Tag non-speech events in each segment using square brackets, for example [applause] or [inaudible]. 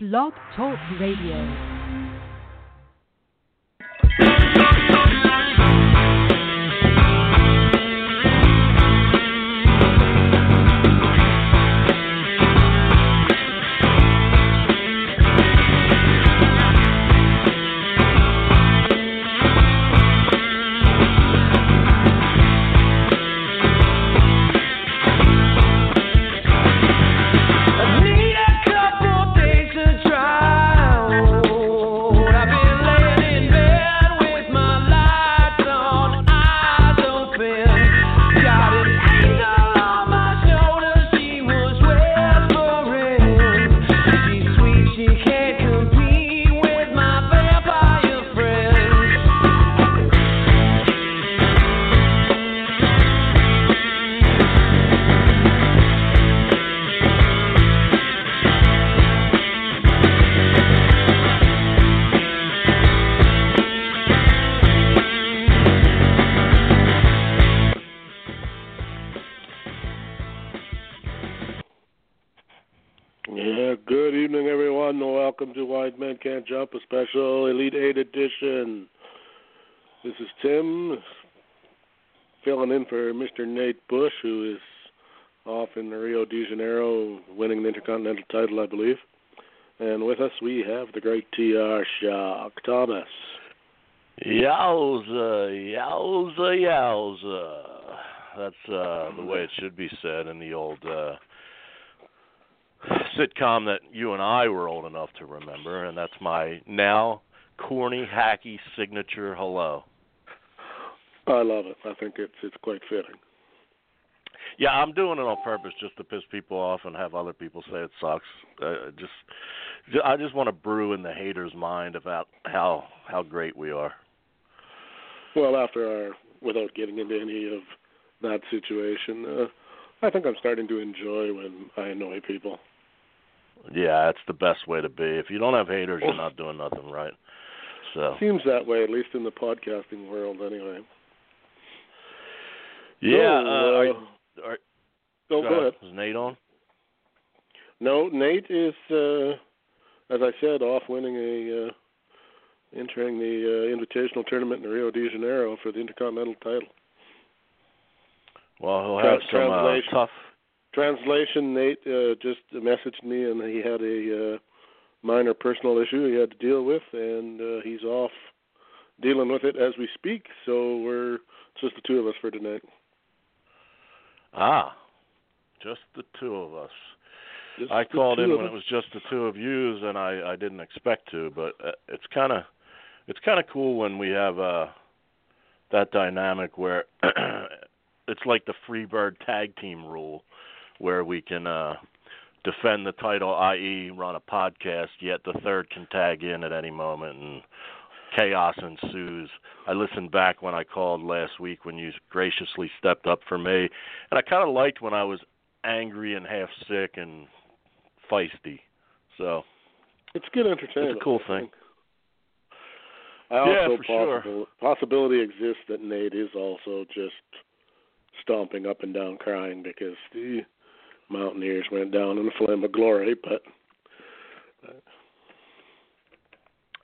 Blog Talk Radio. Edition. This is Tim filling in for Mr. Nate Bush, who is off in Rio de Janeiro winning the Intercontinental title, I believe. And with us we have the great TR Shock, Thomas. Yowza, yowza, yowza. That's uh, the way it should be said in the old uh, sitcom that you and I were old enough to remember, and that's my now corny, hacky signature hello. I love it. I think it's it's quite fitting. Yeah, I'm doing it on purpose just to piss people off and have other people say it sucks. Uh, just, I just want to brew in the haters' mind about how how great we are. Well, after our, without getting into any of that situation, uh, I think I'm starting to enjoy when I annoy people. Yeah, that's the best way to be. If you don't have haters, you're not doing nothing right. So seems that way, at least in the podcasting world, anyway. Yeah. So, uh, are, are, go, go ahead. Is Nate on? No, Nate is, uh, as I said, off winning a uh, entering the uh, invitational tournament in Rio de Janeiro for the Intercontinental title. Well, he'll have some uh, tough Translation: Nate uh, just messaged me, and he had a uh, minor personal issue he had to deal with, and uh, he's off dealing with it as we speak. So we're just the two of us for tonight. Ah, just the two of us. Just I called in when it was just the two of yous, and I I didn't expect to, but uh, it's kind of it's kind of cool when we have uh that dynamic where [clears throat] it's like the Freebird tag team rule where we can uh, defend the title, i.e., run a podcast. Yet the third can tag in at any moment, and chaos ensues. I listened back when I called last week when you graciously stepped up for me, and I kind of liked when I was angry and half sick and feisty. So it's good entertainment. It's a cool thing. I also yeah, for possible, sure. possibility exists that Nate is also just stomping up and down crying because the Mountaineers went down in a flame of glory, but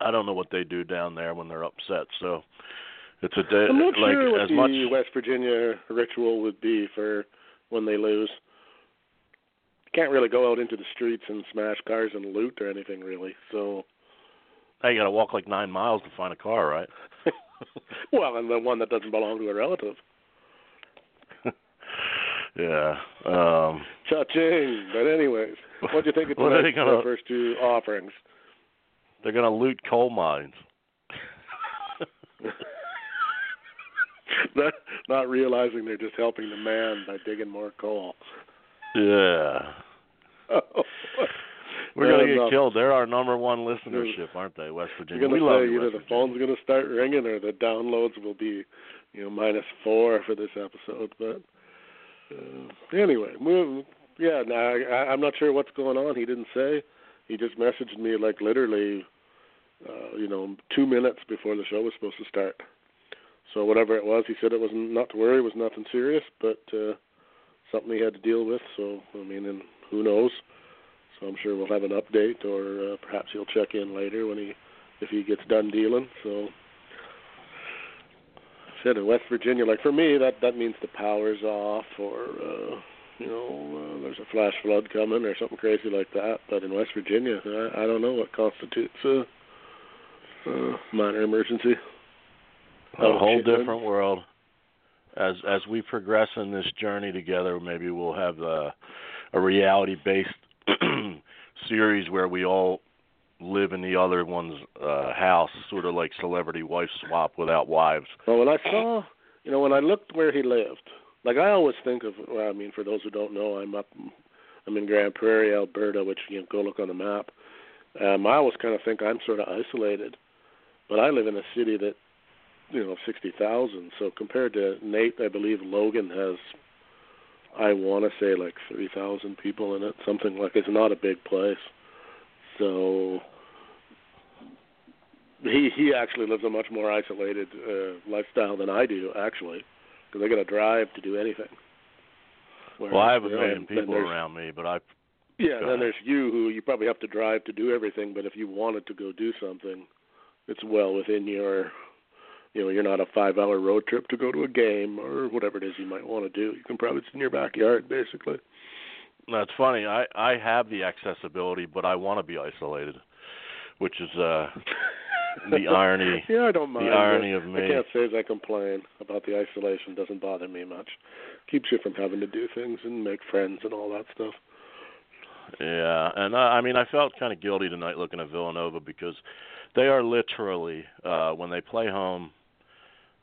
I don't know what they do down there when they're upset. So it's a day I'm not like sure what as the much West Virginia ritual would be for when they lose. Can't really go out into the streets and smash cars and loot or anything really. So hey, you got to walk like nine miles to find a car, right? [laughs] well, and the one that doesn't belong to a relative. Yeah. Um Cha-ching. But anyways, what do you think of [laughs] tonight's gonna- uh, first two offerings? They're gonna loot coal mines. not, [laughs] not realizing they're just helping the man by digging more coal. Yeah. [laughs] We're gonna get enough. killed. They're our number one listenership, aren't they, West Virginia? we love you, either the phone's gonna start ringing or the downloads will be, you know, minus four for this episode. But uh, anyway, we yeah, no, I, I'm not sure what's going on. He didn't say. He just messaged me like literally, uh, you know, two minutes before the show was supposed to start. So whatever it was, he said it was not to worry, it was nothing serious, but uh, something he had to deal with. So I mean, and who knows? so I'm sure we'll have an update, or uh, perhaps he'll check in later when he if he gets done dealing. So said in West Virginia, like for me, that that means the power's off, or uh, you know, uh, there's a flash flood coming, or something crazy like that. But in West Virginia, I, I don't know what constitutes a, a minor emergency. A whole different world. As as we progress in this journey together, maybe we'll have a, a reality based [clears throat] series where we all live in the other one's uh house, sort of like celebrity wife swap without wives. Well, when I saw, you know, when I looked where he lived, like I always think of. Well, I mean, for those who don't know, I'm up, I'm in Grande Prairie, Alberta, which you know, go look on the map. Um, I always kind of think I'm sort of isolated, but I live in a city that, you know, sixty thousand. So compared to Nate, I believe Logan has. I want to say like three thousand people in it, something like. It's not a big place. So he he actually lives a much more isolated uh, lifestyle than I do actually, because I got to drive to do anything. Whereas, well, I have a you know, million people around me, but I. Yeah, then there's you who you probably have to drive to do everything, but if you wanted to go do something, it's well within your you know, you're not a five hour road trip to go to a game or whatever it is you might want to do. You can probably it's in your backyard basically. That's funny. I I have the accessibility, but I want to be isolated, which is uh the [laughs] irony. yeah, I don't mind. The irony of me. I can't say as I complain about the isolation. Doesn't bother me much. Keeps you from having to do things and make friends and all that stuff. Yeah, and I, I mean, I felt kind of guilty tonight looking at Villanova because they are literally uh when they play home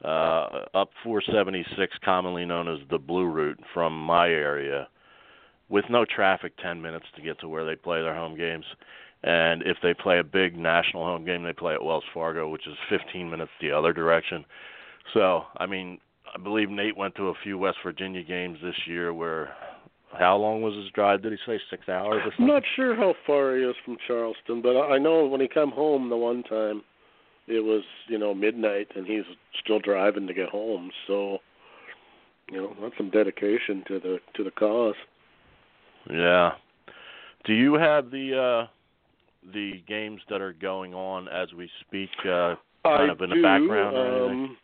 uh up 476 commonly known as the blue route from my area with no traffic 10 minutes to get to where they play their home games. And if they play a big national home game they play at Wells Fargo which is 15 minutes the other direction. So i mean i believe Nate went to a few West Virginia games this year where how long was his drive? Did he say 6 hours or something I'm not sure how far he is from Charleston but I know when he come home the one time it was you know midnight and he's still driving to get home. So you know that's some dedication to the to the cause yeah do you have the uh the games that are going on as we speak uh kind I of in do, the background or anything um,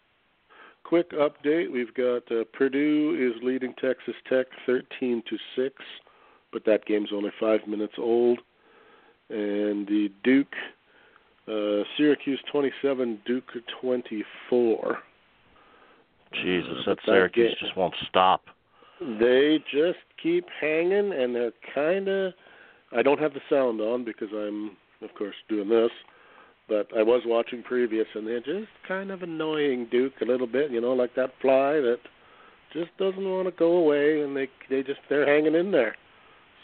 quick update we've got uh, Purdue is leading Texas Tech 13 to 6 but that game's only 5 minutes old and the Duke uh, Syracuse 27, Duke 24. Jesus, Uh, that Syracuse game- just won't stop. They just keep hanging, and they're kind of. I don't have the sound on because I'm, of course, doing this. But I was watching previous, and they're just kind of annoying Duke a little bit. You know, like that fly that just doesn't want to go away, and they they just they're hanging in there.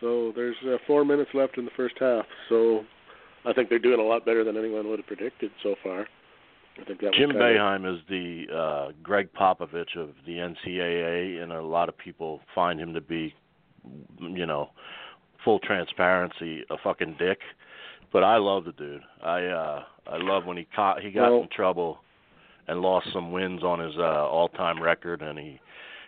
So there's uh, four minutes left in the first half. So I think they're doing a lot better than anyone would have predicted so far. Jim Boeheim is the uh Gregg Popovich of the NCAA and a lot of people find him to be you know, full transparency a fucking dick. But I love the dude. I uh I love when he caught he got Well- in trouble and lost some wins on his uh all-time record and he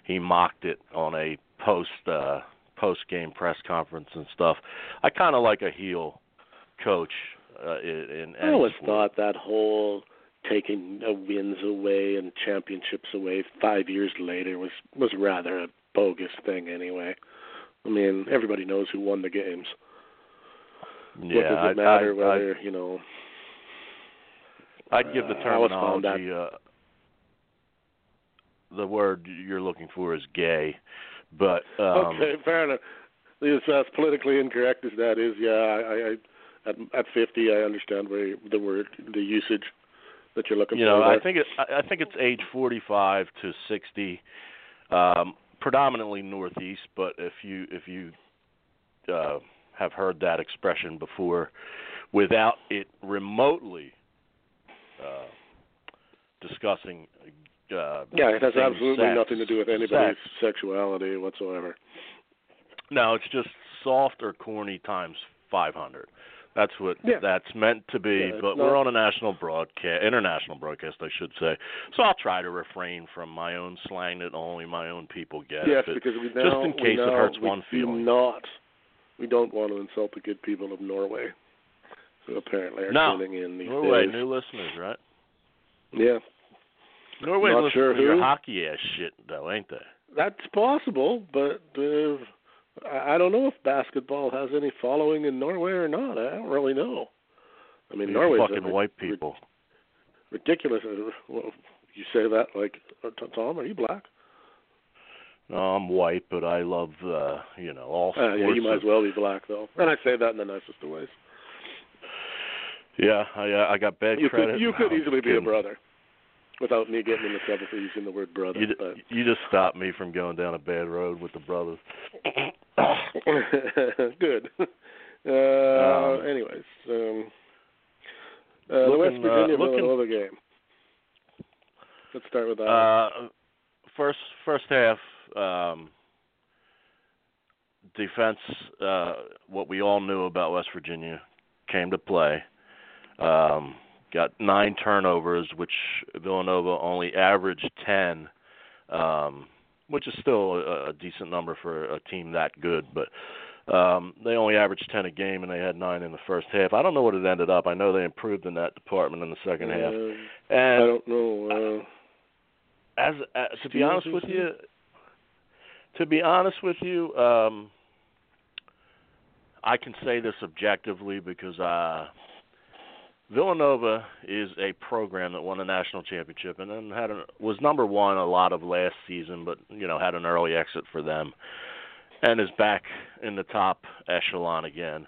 he mocked it on a post uh post game press conference and stuff. I kind of like a heel coach uh in, in I always sport. thought that whole taking uh, wins away and championships away five years later was was rather a bogus thing anyway. I mean, everybody knows who won the games. yeah, what does it I- matter I, whether you know? I, I'd give the uh, I terminology uh the word you're looking for is gay, but um okay, fair enough. As, as politically incorrect as that is, yeah, I, I, I at at fifty, I understand where the word, the usage that you're looking you for. know, I think it I I think it's age 45 to 60 um predominantly northeast, but if you if you uh have heard that expression before without it remotely uh discussing uh yeah, it has absolutely sex- nothing to do with anybody's sex. sexuality whatsoever. No, it's just soft or corny times 500. That's what Yeah. that's meant to be. Yeah, but not- we're on a national broadcast, international broadcast, I should say. So I'll try to refrain from my own slang that only my own people get. Yes, because we just now in we case it hurts we one do feeling. not we don't want to insult the good people of Norway, who apparently are no. tuning in these Norway, days. new listeners, right? Yeah, Norway's Not listening sure to your who. hockey ass shit, though, ain't they? that's possible, but uh, I I don't know if basketball has any following in Norway or not. I don't really know. I mean, These Norway's a fucking ri- white people. ridiculous. uh, Well, you say that like uh, Tom? Are you black? No, I'm white, but I love, uh, you know, all Uh, sports. yeah, you might as well be black though. And I say that in the nicest of ways. Yeah, I, uh, I got bad You credit. could you could easily be a brother, without me getting into trouble for using the word brother. You, but you just stopped me from going down a bad road with the brothers. [laughs] Good. Uh, Um, anyways, um, uh, the West Virginia uh, Virginia looking- Villanova game. Let's start with that. Uh, first first half, um, defense. Uh, what we all knew about West Virginia came to play. Um, got nine turnovers, which Villanova only averaged ten, um, which is still a, a decent number for a team that good. But um, they only averaged ten a game, and they had nine in the first half. I don't know what it ended up. I know they improved in that department in the second half. Um, I don't know. Uh, as uh, to be honest with you, to be honest with you, um, I can say this objectively because uh, Villanova is a program that won a national championship and then had a, was number one a lot of last season, but you know had an early exit for them, and is back in the top echelon again,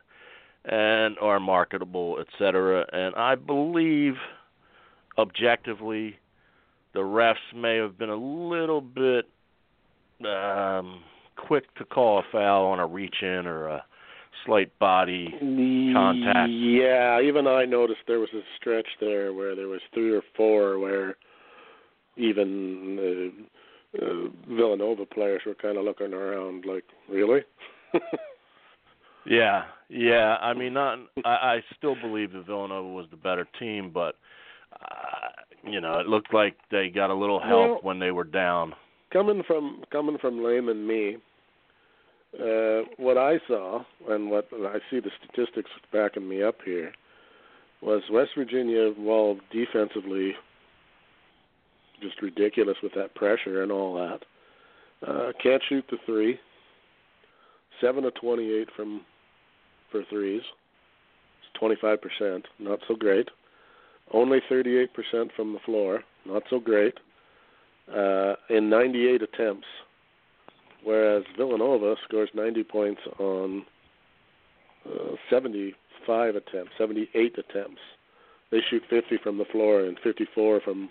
and are marketable, et cetera. And I believe objectively the refs may have been a little bit um quick to call a foul on a reach in or a slight body contact. Yeah, even I noticed there was a stretch there where there was three or four where even the uh, Villanova players were kind of looking around like, really? [laughs] yeah yeah i mean not i i still believe that villanova was the better team but uh, you know it looked like they got a little help Well- when they were down coming from coming from layman me, uh, what I saw and what I see the statistics backing me up here was West Virginia, while defensively just ridiculous with that pressure and all that, uh, can't shoot the three. Seven of twenty-eight from for threes. It's twenty-five percent, not so great. Only thirty-eight percent from the floor, not so great uh, in 98 attempts, whereas Villanova scores 90 points on uh, 75 attempts, 78 attempts. They shoot 50 from the floor and 54 from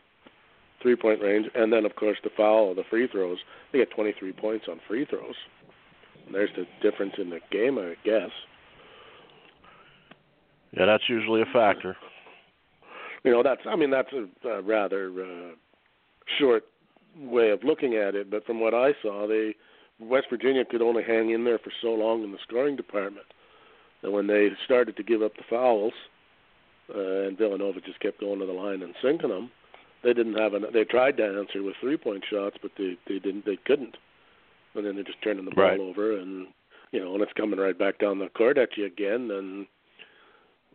three-point range, and then of course the foul, the free throws. They get 23 points on free throws. And there's the difference in the game, I guess. yeah that's usually a factor You know, that's I mean that's a, a rather uh, short way of looking at it, but from what I saw, they West Virginia could only hang in there for so long in the scoring department. And when they started to give up the fouls, uh, and Villanova just kept going to the line and sinking them, they didn't have an. They tried to answer with three-point shots, but they they didn't. They couldn't. And then they're just turning the ball Right. over, and you know, and it's coming right back down the court at you again, and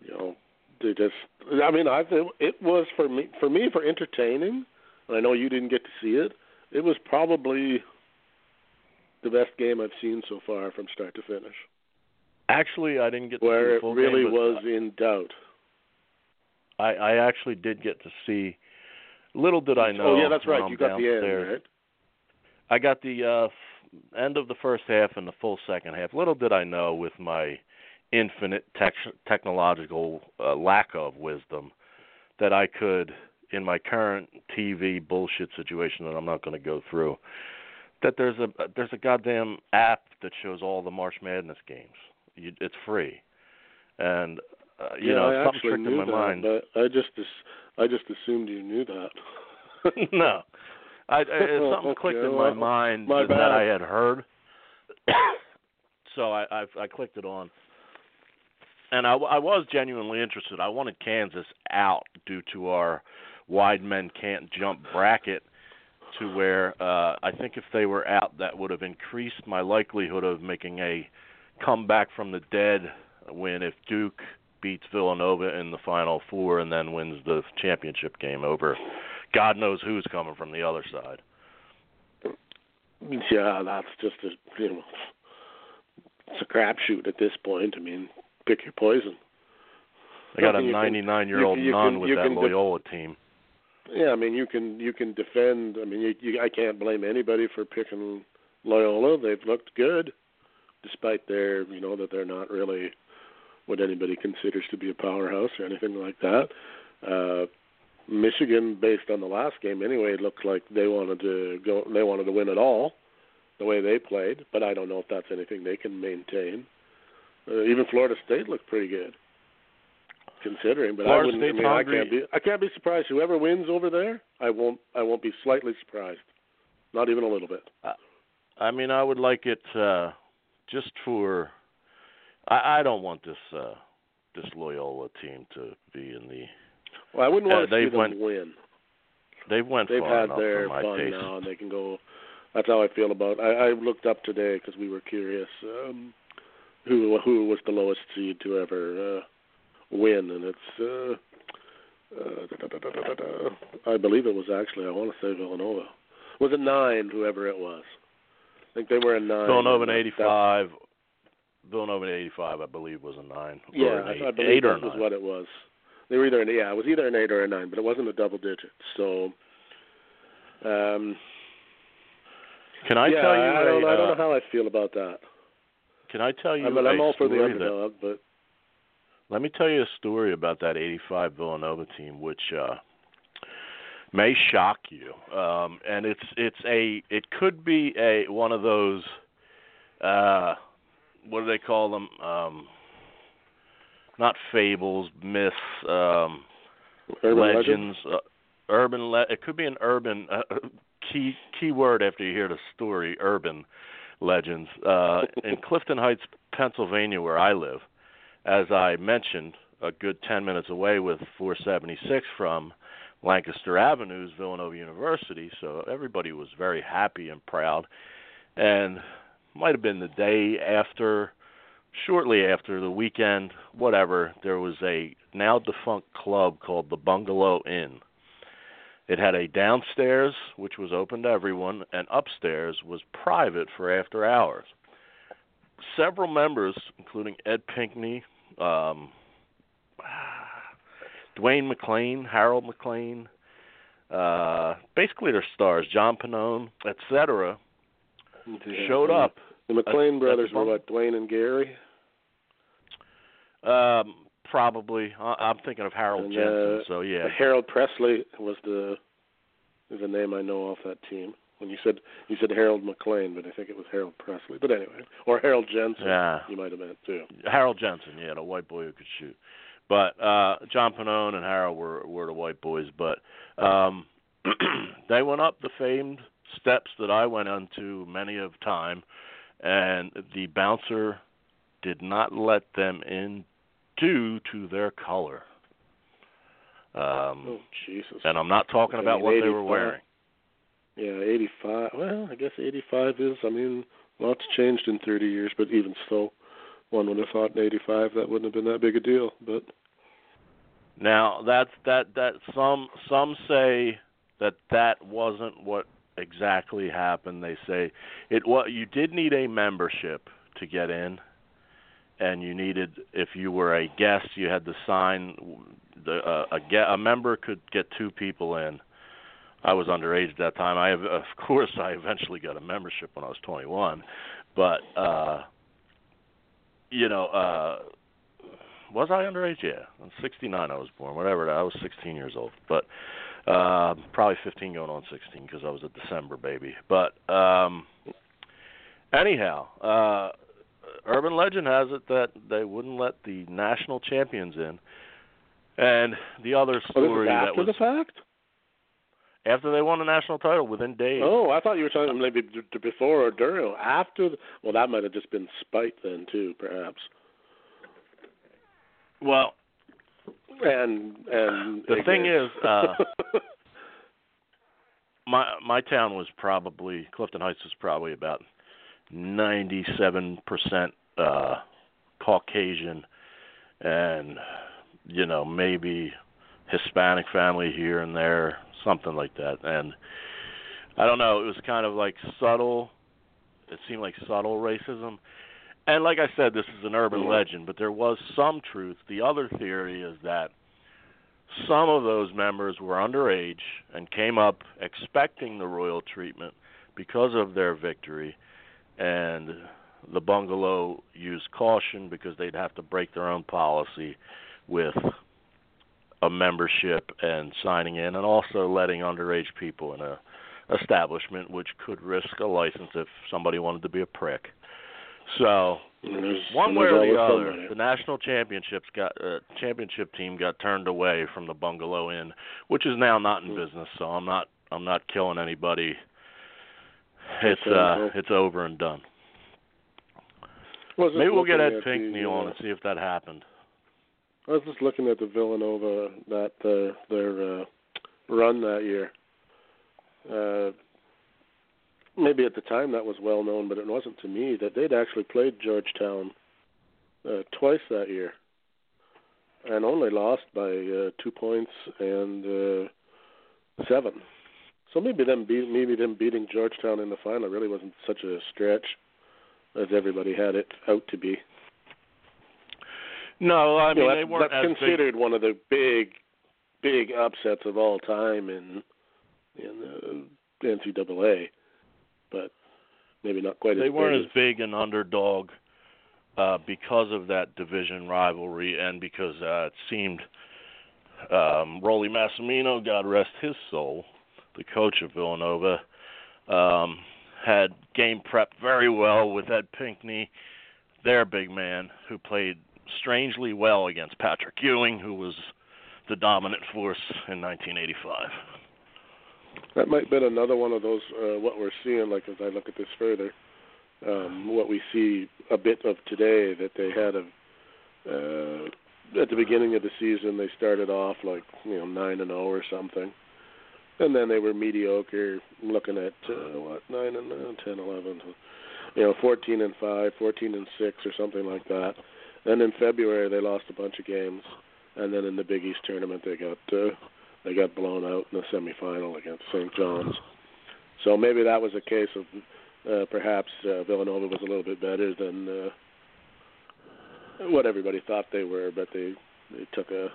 you know, they just. I mean, I it was for me for me for entertaining. And I know you didn't get to see it. It was probably the best game I've seen so far from start to finish, actually i didn't get to see where it really game, was in doubt. I, I actually did get to see. Little did I know. oh yeah, that's right. You got the end, right? I got the uh, end of the first half and the full second half. Little did I know, with my infinite tech technological uh, lack of wisdom, that I could, in my current TV bullshit situation that I'm not going to go through, that there's a there's a goddamn app that shows all the March Madness games. You, it's free, and uh, you yeah, know I something tricked in my that, mind. but I just I just assumed you knew that. [laughs] no. I, I [laughs] something Okay, clicked in well, my mind my that. I had heard. [coughs] so I, I I clicked it on. And I, I was genuinely interested. I wanted Kansas out due to our wide men can't jump bracket to where uh I think if they were out that would have increased my likelihood of making a come back from the dead win if Duke beats Villanova in the Final Four and then wins the championship game over God knows who's coming from the other side. Yeah, that's just a you know, it's a crapshoot at this point. I mean, pick your poison. They got a Nothing you 99 year old nun with that can de- Loyola team. Yeah, I mean you can you can defend. I mean you, you I can't blame anybody for picking Loyola. They've looked good, despite their you know that they're not really what anybody considers to be a powerhouse or anything like that. Uh, Michigan, based on the last game anyway, looked like they wanted to go. They wanted to win it all, the way they played. But I don't know if that's anything they can maintain. Uh, even Florida State looked pretty good, considering. But I wouldn't. I mean, I can't be. I can't be surprised. Whoever wins over there, I won't. I won't be slightly surprised. Not even a little bit. I mean, I would like it uh just for. I, I don't want this uh this Loyola team to be in the. Well, I wouldn't Uh, want to see they've them went win. They've went They've had their fun taste. now, and they can go. That's how I feel about. I, I looked up today because we were curious um, who who was the lowest seed to ever uh, win, and it's. Uh, uh, da, da, da. I believe it was actually. I want to say Villanova. Was it nine? Whoever it was. I think they were a nine. Villanova in '85. Villanova in '85, I believe, was a nine. or Yeah, an I, eight, I believe eight or was nine. what it was. They were either an yeah, it was either an eight or a nine, but it wasn't a double digit. So, um, Can I yeah, tell you? I don't, I don't uh, know how I feel about that. Can I tell you I mean, a I'm all for the story that underdog, but Let me tell you a story about that 85 Villanova team which uh may shock you. Um and it's it's a it could be a one of those uh what do they call them? Um not fables, myths, um urban legends, uh, urban le- it could be an urban uh, key key word after you hear the story, urban legends. Uh in [laughs] Clifton Heights, Pennsylvania where I live as I mentioned, a good 10 minutes away with 476 from Lancaster Avenue's Villanova University. So everybody was very happy and proud. And might have been the day after, shortly after the weekend, whatever, there was a now defunct club called the Bungalow Inn. It had a downstairs, which was open to everyone, and upstairs was private for after hours several members, including Ed Pinckney, um, Dwayne McClain, Harold McLean, uh, basically their stars, John Panone, etc., showed up. The McLean brothers were what? Dwayne and Gary. Um, probably, I- I'm thinking of Harold And, Jensen. uh, So yeah, Harold Pressley was the is a name I know off that team. When you said you said Harold McLean, but I think it was Harold Pressley. But anyway, or Harold Jensen. Yeah. You might have meant too. Harold Jensen, yeah, the white boy who could shoot. But uh John Panone and Harold were were the white boys, but um [clears throat] they went up the famed steps that I went onto many of time and the bouncer did not let them in due to their color. Um Oh Jesus. and I'm not talking about what they were wearing. Yeah, eighty five. Well, I guess eighty five is. I mean, lots changed in thirty years, but even so, one would have thought in eighty five that wouldn't have been that big a deal. But Now that's that that some some say that that wasn't what exactly happened. They say it what you did need a membership to get in, and you needed if you were a guest you had to sign the uh, a a member could get two people in. I was underage at that time. I of course I eventually got a membership when I was 21, but uh you know uh was I underage? Yeah, in '69 I was born. Whatever. I was 16 years old, but uh, probably 15 going on 16 because I was a December baby. But um, anyhow, uh, urban legend has it that they wouldn't let the national champions in. And the other oh, story is that after was the fact. After they won the national title within days. Oh, I thought you were talking maybe before or during. After. The, well, that might have just been spite then too, perhaps. Well, And and The thing is, uh, [laughs] my my town was probably Clifton Heights was probably about ninety seven percent uh Caucasian and you know maybe Hispanic family here and there, something like that. And I don't know, it was kind of like subtle. It seemed like subtle racism. And like I said, this is an urban mm-hmm. legend, but there was some truth. The other theory is that some of those members were underage and came up expecting the royal treatment because of their victory, and the bungalow used caution because they'd have to break their own policy with a membership and signing in, and also letting underage people in a establishment, which could risk a license if somebody wanted to be a prick. So one way or the other, the national championships got uh, championship team got turned away from the Bungalow Inn, which is now not in Hmm. business. So I'm not I'm not killing anybody. It's uh it's over and done. Maybe we'll get Ed Pinckney on uh, and see if that happened. I was just looking at the Villanova that uh, their uh, run that year. Uh, maybe at the time that was well known, but it wasn't to me that they'd actually played Georgetown uh, twice that year, and only lost by uh, two points and uh, seven. So maybe them beat, maybe them beating Georgetown in the final really wasn't such a stretch as everybody had it out to be. No, I You mean know, they weren't that's as big. considered one of the big, big upsets of all time in in the NCAA, but maybe not quite as They as weren't big as big an underdog uh, because of that division rivalry and because uh, it seemed um, Rollie Massimino, God rest his soul, the coach of Villanova, um, had game prepped very well with Ed Pinckney, their big man, who played strangely well against Patrick Ewing, who was the dominant force in 1985. That might have been another one of those uh, what we're seeing. Like as I look at this further, um, what we see a bit of today that they had a. Uh, at the beginning of the season, they started off like you know nine and zero or something, and then they were mediocre. Looking at uh, what nine and uh, ten, eleven, you know, fourteen and five, fourteen and six, or something like that. Then in February they lost a bunch of games, and then in the Big East tournament they got uh, they got blown out in the semifinal against St. John's. So maybe that was a case of uh, perhaps uh, Villanova was a little bit better than uh, what everybody thought they were, but they they took a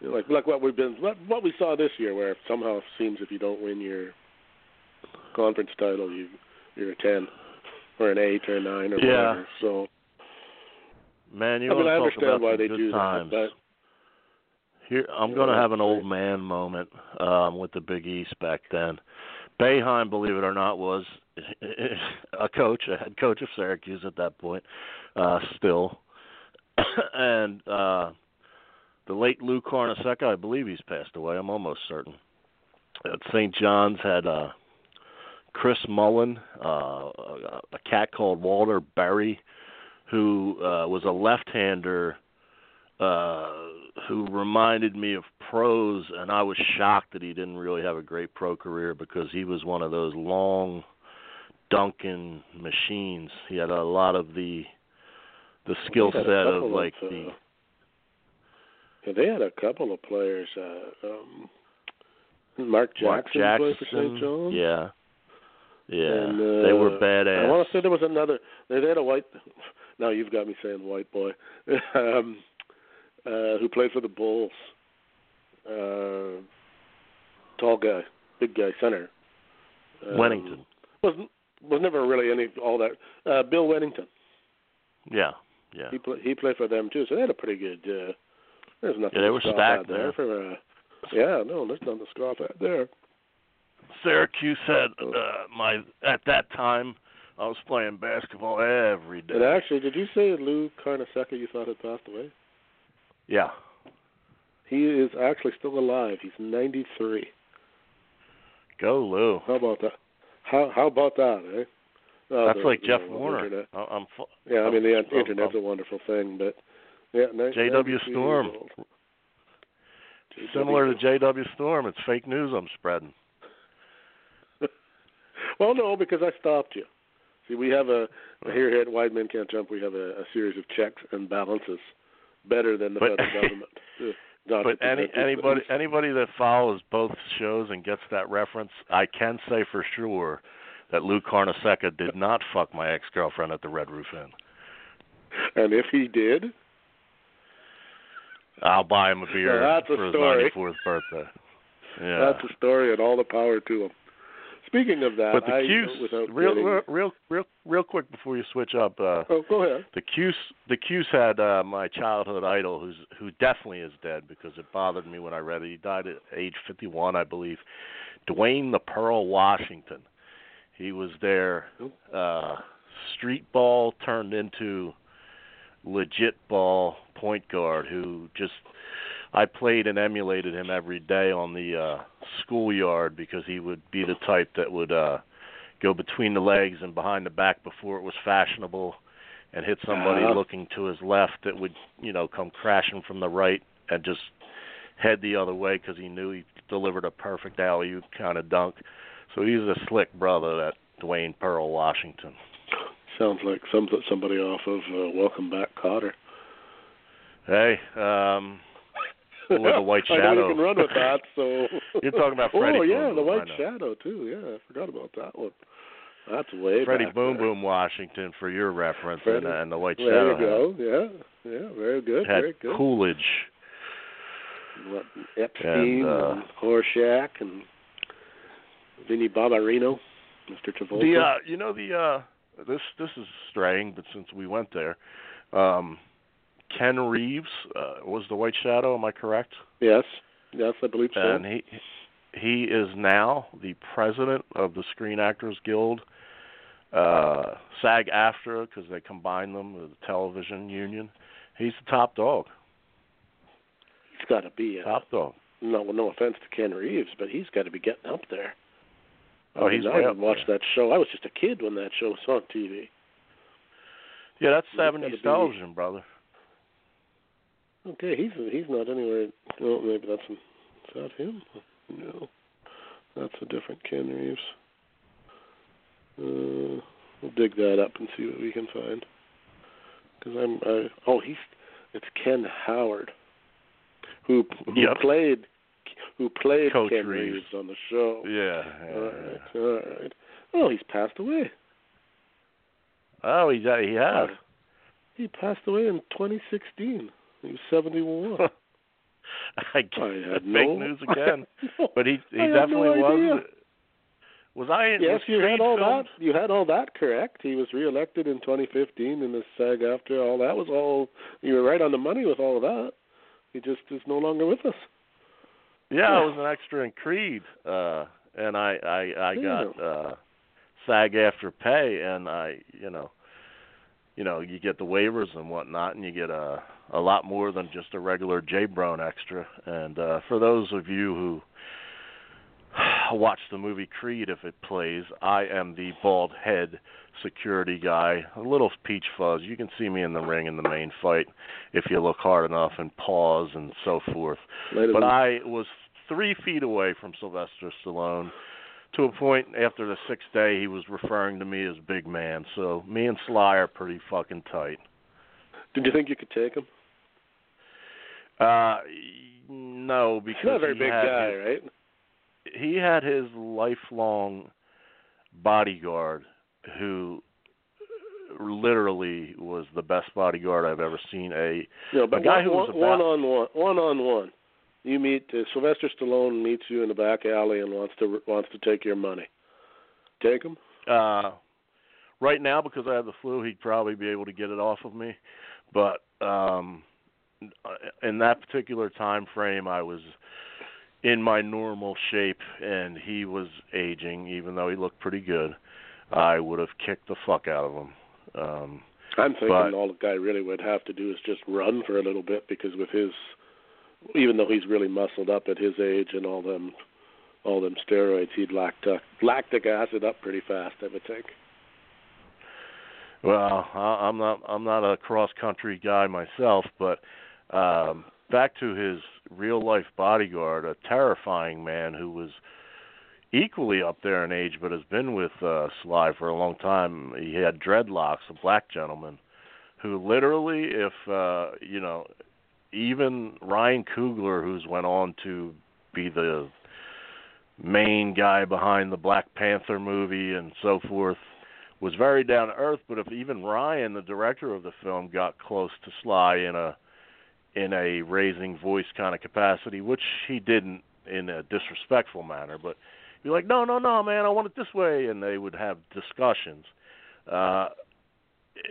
you know, like like what we've been what what we saw this year, where somehow it seems if you don't win your conference title, you you're a ten or an eight or a nine or Yeah. whatever. So Man, you I mean, I understand about why they good do times. that, Here, I'm going to have an old man moment um, with the Big East back then. Boeheim, believe it or not, was [laughs] a coach, a head coach of Syracuse at that point, uh, still, [coughs] and uh, the late Lou Carnesecca, I believe he's passed away. I'm almost certain. At St. John's had uh, Chris Mullin, uh, a, a cat called Walter Berry, who uh, was a left-hander uh who reminded me of pros and I was shocked that he didn't really have a great pro career because he was one of those long dunking machines. He had a lot of the the skill set of like uh, the yeah, they had a couple of players. Uh, um, Mark Jackson, Mark played for St. Jackson. John's. Yeah. Yeah. And, uh, they were badass. I want to say there was another. They had a white. Now you've got me saying white boy, [laughs] um, uh, who played for the Bulls. Uh, tall guy, big guy, center. Um, Wennington. wasn't was never really any all that. Uh, Bill Wennington. Yeah. Yeah. He play, he played for them too, so they had a pretty good. Uh, there's nothing. Yeah, they were stacked there. there. For, uh, yeah, no, there's nothing to scoff at there. Syracuse had uh, my at that time I was playing basketball every day. And actually, did you say Lou Carnesecca you thought had passed away? yeah. He is actually still alive. He's 93. Go Lou. How about that? How how about that, eh? Oh, That's the- like Jeff know, Warner. I'm fu- Yeah, I mean the Oh, internet's oh. a wonderful thing, but yeah, J.W. Storm. Similar to J.W. Storm, it's fake news I'm spreading. [laughs] Well, no, because I stopped you. See, we have a here here at Wide Men Can't Jump. We have a, a series of checks and balances better than the But- federal [laughs] government. Not But any anybody anybody that follows both shows and gets that reference, I can say for sure that Lou Carnesecca did not fuck my ex girlfriend at the Red Roof Inn. and if he did, I'll buy him a beer [laughs] that's a for his ninety fourth birthday. Yeah. that's a story, and all the power to him. Speaking of that, but the I, Cuse, without real, getting, real, real, real, real quick before you switch up, uh, oh, go ahead. the Cuse, the Cuse had uh, my childhood idol, who's who definitely is dead because it bothered me when I read it. He died at age 51, I believe. Dwayne the Pearl Washington. He was their uh, street ball turned into legit ball point guard who just I played and emulated him every day on the uh schoolyard because he would be the type that would uh go between the legs and behind the back before it was fashionable and hit somebody Uh-huh. looking to his left that would, you know, come crashing from the right and just head the other way because he knew he delivered a perfect alley oop kind of dunk. So he's a slick brother, that Dwayne Pearl Washington. Sounds like some somebody off of uh, Welcome Back, Kotter. Hey, um, Or the White I know Shadow. you can run with that. So [laughs] You're talking about Freddie Oh Boom yeah, the Boom, I White. Shadow too. Yeah, I forgot about that one. That's way Freddie Boom there. Boom Washington for your reference, Freddie- and, and the White There Shadow There you go. Yeah, yeah, very good, had very good. Coolidge. What, Epstein And, uh, and Horshack and Vinnie Barbarino, Mr. Travolta. The uh, you know the uh, this this is straying, but since we went there, um, Ken Reeves uh, was the White Shadow. Am I correct? yes, yes, I believe so. And he he is now the president of the Screen Actors Guild, uh, SAG-AFTRA, because they combined them with the television union. He's the top dog. he's got to be. Uh, Top dog. no, no offense to Ken Reeves, but he's got to be getting up there. Oh, I mean, he's I way didn't up watch there. that show. I was just a kid when that show was on TV. Yeah, that's seventies television, brother. Okay, he's he's not anywhere. Well, maybe that's is that him? No, that's a different Ken Reeves. Uh, we'll dig that up and see what we can find. Because I'm, I, oh, he's it's Ken Howard, who who Yep. played who played Coach Ken Reeves. on the show. Yeah. All right, yeah. all right. Oh, he's passed away. Oh, he he has. He passed away in 2016. He was 71. [laughs] I guess I had fake no news [laughs] again. No. But he he I definitely no was. Was I in Yes, you had all that. You had all that correct. He was reelected in 2015 in the SAG after all that was all. You were right on the money with all of that. He just is no longer with us. Yeah, I [laughs] was an extra in Creed, uh, and I I I got uh, SAG-AFTRA pay, and I you know, you know you get the waivers and whatnot, and you get a a lot more than just a regular J Brown extra. And uh, for those of you who [sighs] watch the movie Creed if it plays, I am the bald head security guy, a little peach fuzz. You can see me in the ring in the main fight if you look hard enough and pause and so forth. Ladies But I was three feet away from Sylvester Stallone to a point after the sixth day he was referring to me as big man. So me and Sly are pretty fucking tight. Did you think you could take him? Uh no, because He's not a very he big had guy, his, right? he had his lifelong bodyguard who literally was the best bodyguard I've ever seen. A No, A guy one, who was about- one on one, one on one. You meet uh, Sylvester Stallone meets you in the back alley and wants to wants to take your money. Take him? Uh, right now, because I have the flu, he'd probably be able to get it off of me. But um, in that particular time frame, I was in my normal shape, and he was aging. Even though he looked pretty good, I would have kicked the fuck out of him. Um, I'm thinking But- all the guy really would have to do is just run for a little bit because with his, even though he's really muscled up at his age and all them, all them steroids, he'd lactic lactic acid up pretty fast. I would think. Well, I'm not I'm not a cross country guy myself, but um back to his real life bodyguard, a terrifying man who was equally up there in age, but has been with uh, Sly for a long time. He had dreadlocks, a black gentleman, who literally, if uh, you know, even Ryan Coogler, who's went on to be the main guy behind the Black Panther movie and so forth, was very down to earth. But if even Ryan, the director of the film, got close to Sly in a in a raising voice kind of capacity, which he didn't in a disrespectful manner, but be like, no, no, no, man, I want it this way, and they would have discussions. Uh,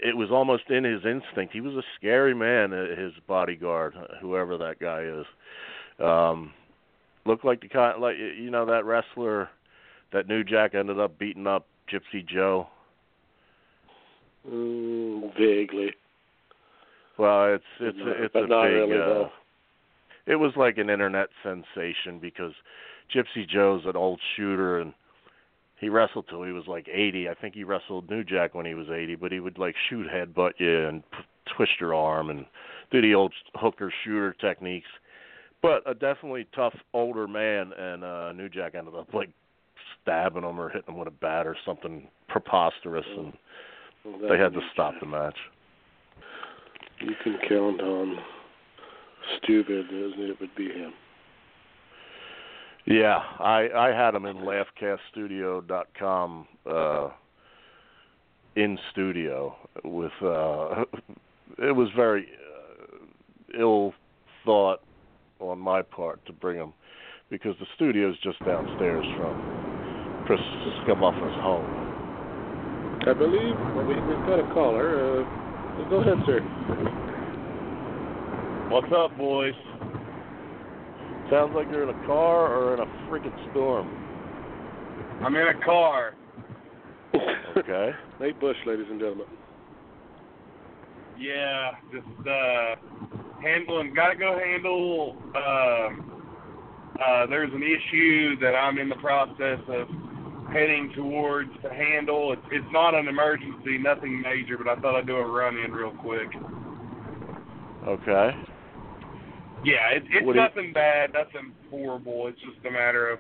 it was almost in his instinct. He was a scary man. uh, His bodyguard, whoever that guy is, um, looked like the kind, like you know, that wrestler that New Jack ended up beating up Gypsy Joe. Mm, vaguely. Well, it's it's No, it's but a not big. really, uh, it was like an internet sensation because Gypsy Joe's an old shooter and he wrestled till he was like 80. I think he wrestled New Jack when he was 80, but he would like shoot headbutt you and p- twist your arm and do the old hooker shooter techniques. But a definitely tough older man, and uh New Jack ended up like stabbing him or hitting him with a bat or something preposterous, and Well, they had to stop the match. You can count on stupid as it would be him. Yeah, I I had him in laughcaststudio.com uh in studio with uh [laughs] it was very uh, ill thought on my part to bring him because the studio's just downstairs from Chris Scamuffa's home. I believe well, we, we've got a caller. Uh, go ahead, sir. What's up, boys? Sounds like you're in a car or in a freaking storm. I'm in a car. Okay. [laughs] Nate Bush, ladies and gentlemen. Yeah, just uh handling gotta go handle um uh there's an issue that I'm in the process of heading towards to handle. It's it's not an emergency, nothing major, but I thought I'd do a run in real quick. Okay. Yeah, it, it's What do you- nothing bad, nothing horrible. It's just a matter of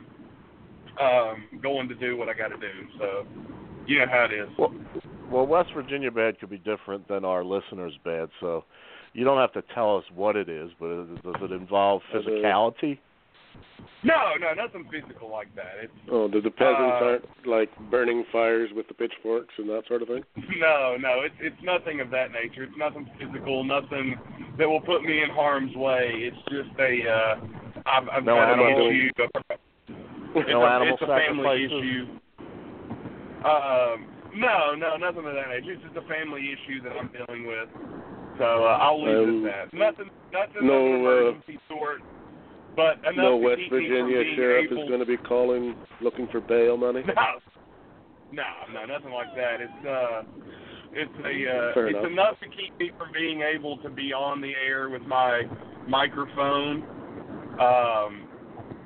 um going to do what I gotta do. So you know how it is. Well, well, West Virginia bad could be different than our listeners' bad, so you don't have to tell us what it is, but does it involve Uh, physicality? No, no, nothing physical like that. It's Oh, the, the peasants Uh, aren't like burning fires with the pitchforks and that sort of thing. [laughs] No, no, it's it's nothing of that nature. It's nothing physical, nothing that will put me in harm's way. It's just a uh I've I've No got an animal- issue. [laughs] It's No a, animal it's a family issue. Um no, no, nothing of that nature. It's just a family issue that I'm dealing with. So uh, I'll leave Um, it at that. Nothing nothing no, of an uh, emergency sort. But enough No to West keep me from Virginia being sheriff able is going to be calling looking for bail money. [laughs] No, no, no, nothing like that. It's uh, it's a uh, Fair it's enough. enough to keep me from being able to be on the air with my microphone, um,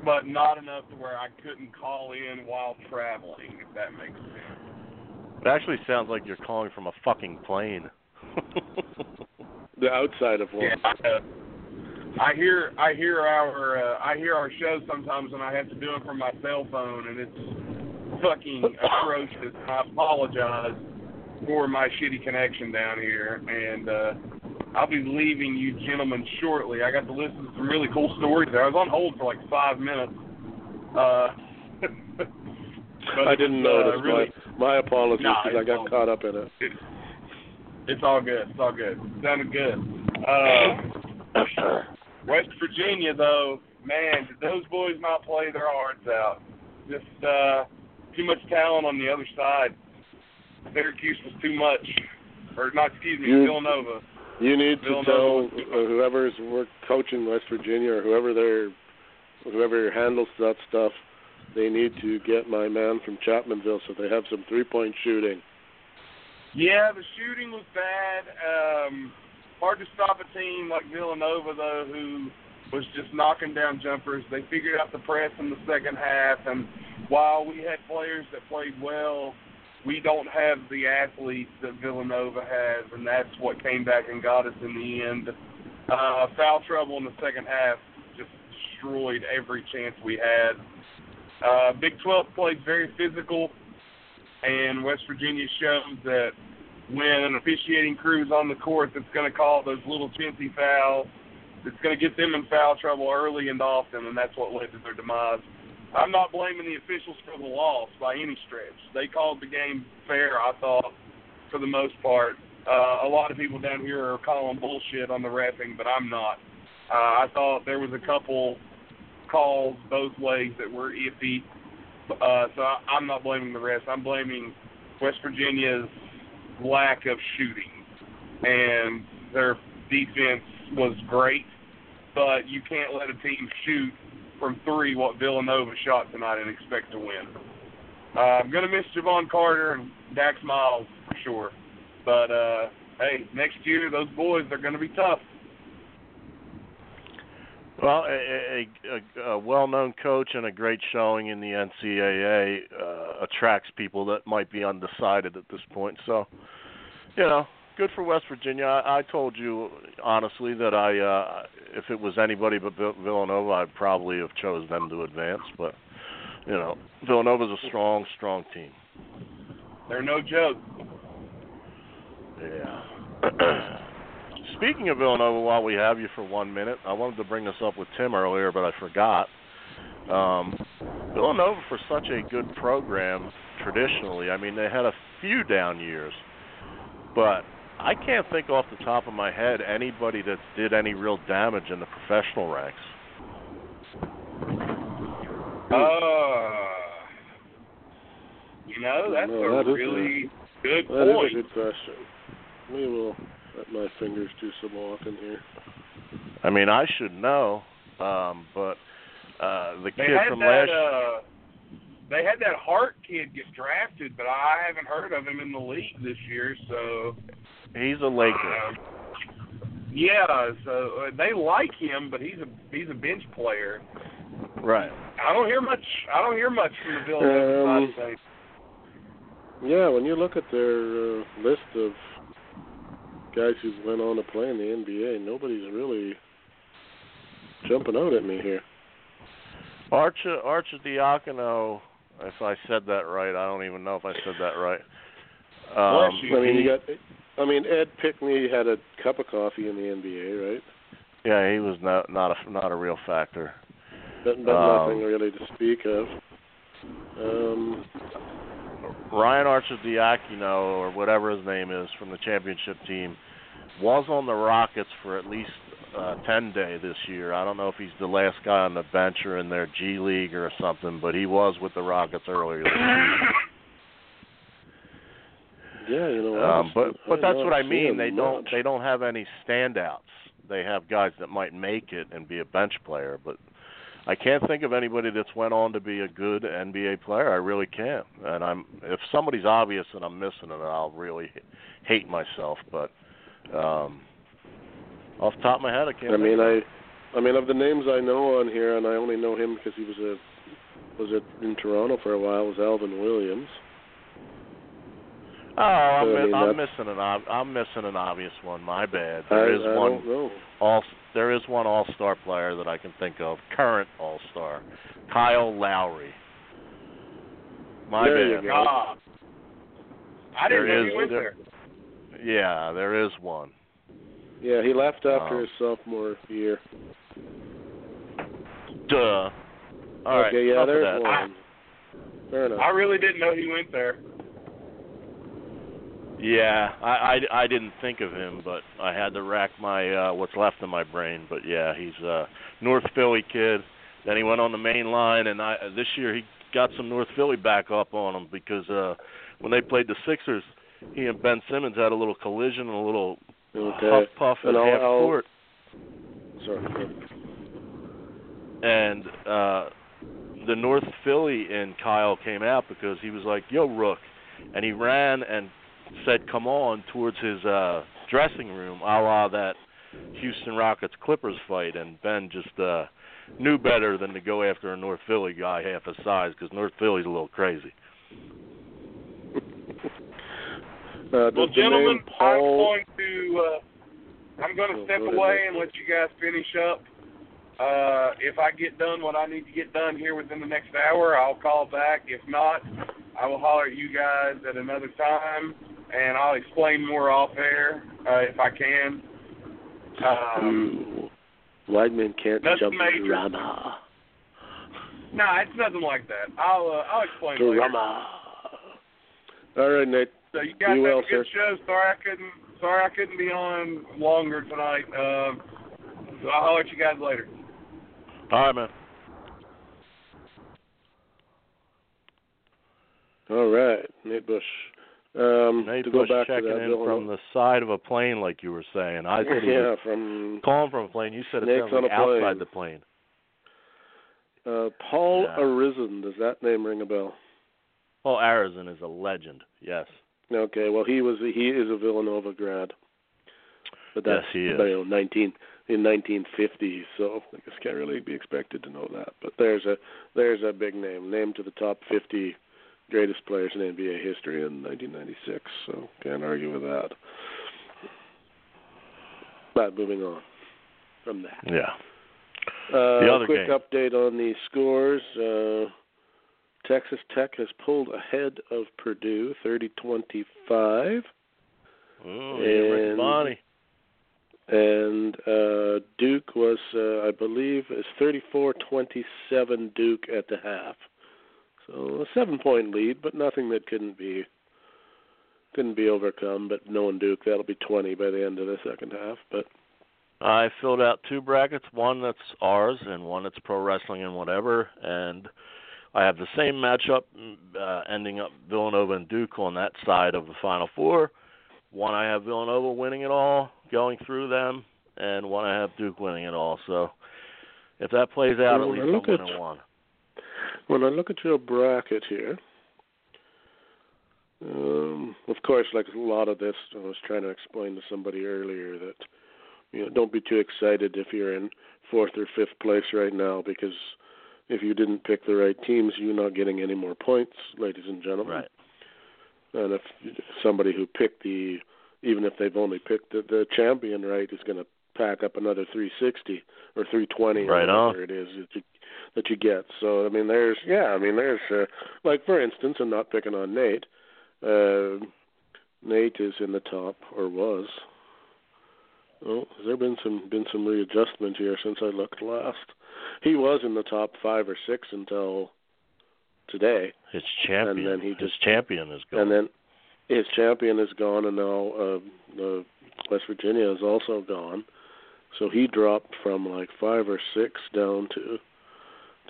but not enough to where I couldn't call in while traveling. If that makes sense. It actually sounds like you're calling from a fucking plane. [laughs] The outside of one. Yeah, I, uh, hear I hear our uh, I hear our show sometimes when I have to do it from my cell phone, and it's fucking atrocious. I apologize for my shitty connection down here, and uh, I'll be leaving you gentlemen shortly. I got to listen to some really cool stories there. I was on hold for like five minutes. Uh, [laughs] but I didn't uh, notice. really, My, my apologies Nah, because I got caught up in it. it, it's all good. It's all good. Sounded good. Uh, [clears throat] West Virginia, though, man, did those boys not play their hearts out? Just uh, too much talent on the other side. Syracuse was too much, or not? Excuse me, You- Villanova. You need to tell uh, whoever's work coaching West Virginia or whoever their whoever handles that stuff. They need to get my man from Chapmanville so they have some three point shooting. Yeah, the shooting was bad. Um, hard to stop a team like Villanova, though, who was just knocking down jumpers. They figured out the press in the second half, and while we had players that played well, we don't have the athletes that Villanova has, and that's what came back and got us in the end. Uh, foul trouble in the second half just destroyed every chance we had. Uh, Big 12 plays very physical, and West Virginia shows that when an officiating crew's on the court that's going to call those little chintzy fouls, that's going to get them in foul trouble early and often, and that's what led to their demise. I'm not blaming the officials for the loss by any stretch. They called the game fair, I thought, for the most part. Uh, a lot of people down here are calling bullshit on the refing, but I'm not. Uh, I thought there was a couple calls both ways that were iffy. Uh, so I, I'm not blaming the refs. I'm blaming West Virginia's lack of shooting, and their defense was great, but you can't let a team shoot from three what Villanova shot tonight and expect to win. Uh, I'm gonna miss Jevon Carter and Dax Miles for sure, but uh, hey, next year those boys are gonna be tough. Well, a, a, a, a well-known coach and a great showing in the NCAA uh, attracts people that might be undecided at this point. So, you know, good for West Virginia. I, I told you honestly that I, uh, if it was anybody but Villanova, I'd probably have chose them to advance. But, you know, Villanova's a strong, strong team. They're no joke. Yeah. [clears throat] Speaking of Villanova, while we have you for one minute, I wanted to bring this up with Tim earlier, but I forgot. Um, Villanova, for such a good program traditionally, I mean, they had a few down years, but I can't think off the top of my head anybody that did any real damage in the professional ranks. Uh, you know, that's no, that a really a, good that point. That is a good question. We will let my fingers do some walking here. I mean, I should know, um, but uh, the they kid had from that, last uh, they had that Hart kid get drafted, but I haven't heard of him in the league this year. So he's a Laker. Um, yeah, so uh, they like him, but he's a he's a bench player. Right. I don't hear much. I don't hear much from the Villanova Um, side. Yeah, when you look at their uh, list of guys who went on to play in the NBA, nobody's really jumping out at me here. Archer Arcidiacono, if I said that right, I don't even know if I said that right. Um. I mean, you got. I mean, Ed Pinckney had a cup of coffee in the NBA, right? yeah, he was not not a not a real factor. But, but Um, nothing really to speak of. Um, Ryan Arcidiacono, or whatever his name is, from the championship team, was on the Rockets for at least uh, 10 day this year. I don't know if he's the last guy on the bench or in their G League or something, but he was with the Rockets earlier this year. yeah, you know. Um, but but that's what I mean. They don't much. they don't have any standouts. They have guys that might make it and be a bench player, but I can't think of anybody that's went on to be a good NBA player. I really can't. And I'm if somebody's obvious and I'm missing it, I'll really hate myself. But um, off the top of my head, I can't. I think mean, of I. I mean, of the names I know on here, and I only know him because he was a was it in Toronto for a while. Was Alvin Williams? Oh, I'm, I mean, I'm missing an ob- I'm missing an obvious one. My bad. I, There is I one don't know. all there is one all star player that I can think of, current all star, Kyle Lowry. My There bad. you go. Ah. I didn't There know is- he went there- there. Yeah, there is one. Yeah, he left after Um, his sophomore year. Duh. All right. okay, yeah, enough of there's that. one. Fair enough. I really didn't know he went there. Yeah, I, I I didn't think of him, but I had to rack my uh what's left in my brain. But yeah, he's a North Philly kid. Then he went on the main line, and I this year he got some North Philly back up on him because uh when they played the Sixers, he and Ben Simmons had a little collision, a little okay. huff puff at I'll- half I'll- court, Sorry. and uh the North Philly and Kyle came out because he was like, "Yo, Rook," and he ran and said, "Come on," towards his uh dressing room, a la that Houston Rockets Clippers fight, and Ben just uh knew better than to go after a North Philly guy half his size because North Philly's a little crazy. Uh, Well, gentlemen, name Paul? I'm going to uh, I'm going to step away and let you guys finish up. Uh, if I get done what I need to get done here within the next hour, I'll call back. If not, I will holler at you guys at another time, and I'll explain more off air uh, if I can. Um, Ooh. White men can't jump major. drama. no, it's nothing like that. I'll uh, I'll explain later. Drama. All right, Nate. So you guys Be have well, a good sir. show. Sorry I couldn't. Sorry I couldn't be on longer tonight. Um, so I'll holler at you guys later. All right, man. All right, Nate Bush. Um, Nate to go back to checking that in from the side of a plane, like you were saying. I [laughs] said he yeah, was from calling from a plane. You said it Nate's sounds on like a plane. outside the plane. uh, Paul Yeah. Arizin. Does that name ring a bell? Oh, Arizin is a legend. Yes. Okay, well he was he is a Villanova grad, but that's Yes, he is. you know, 19 in 1950. So I guess can't really be expected to know that. But there's a there's a big name, named to the top 50 greatest players in NBA history in 1996. So can't argue with that. But moving on from that. Yeah. Uh, The other quick game. update on the scores. Uh, Texas Tech has pulled ahead of Purdue, 30-25, Oh, And- Bonnie. and uh, Duke was, uh, I believe, is 34-27 Duke at the half. So a seven-point lead, but nothing that couldn't be couldn't be overcome. But knowing Duke, that'll be 20 by the end of the second half. But I filled out two brackets, one that's ours and one that's pro wrestling and whatever, and I have the same matchup mm, uh, ending up Villanova and Duke on that side of the Final Four. One I have Villanova winning it all, going through them, and one I have Duke winning it all. So if that plays out, at least I'm winning one. When I look at your bracket here, um, of course, like a lot of this, I was trying to explain to somebody earlier that you know don't be too excited if you're in fourth or fifth place right now because if you didn't pick the right teams, you're not getting any more points, ladies and gentlemen. Right. And if somebody who picked the, even if they've only picked the, the champion right, is going to pack up another 360 or 320 Right or on. whatever it is that you, that you get. So I mean, there's yeah, I mean, there's uh, like for instance, I'm not picking on Nate. Uh, Nate is in the top or was. Oh, has there been some been some readjustment here since I looked last? He was in the top five or six until today. His champion, And then he his just- champion is gone. And then his champion is gone, and now uh, uh, West Virginia is also gone. So he dropped from like five or six down to.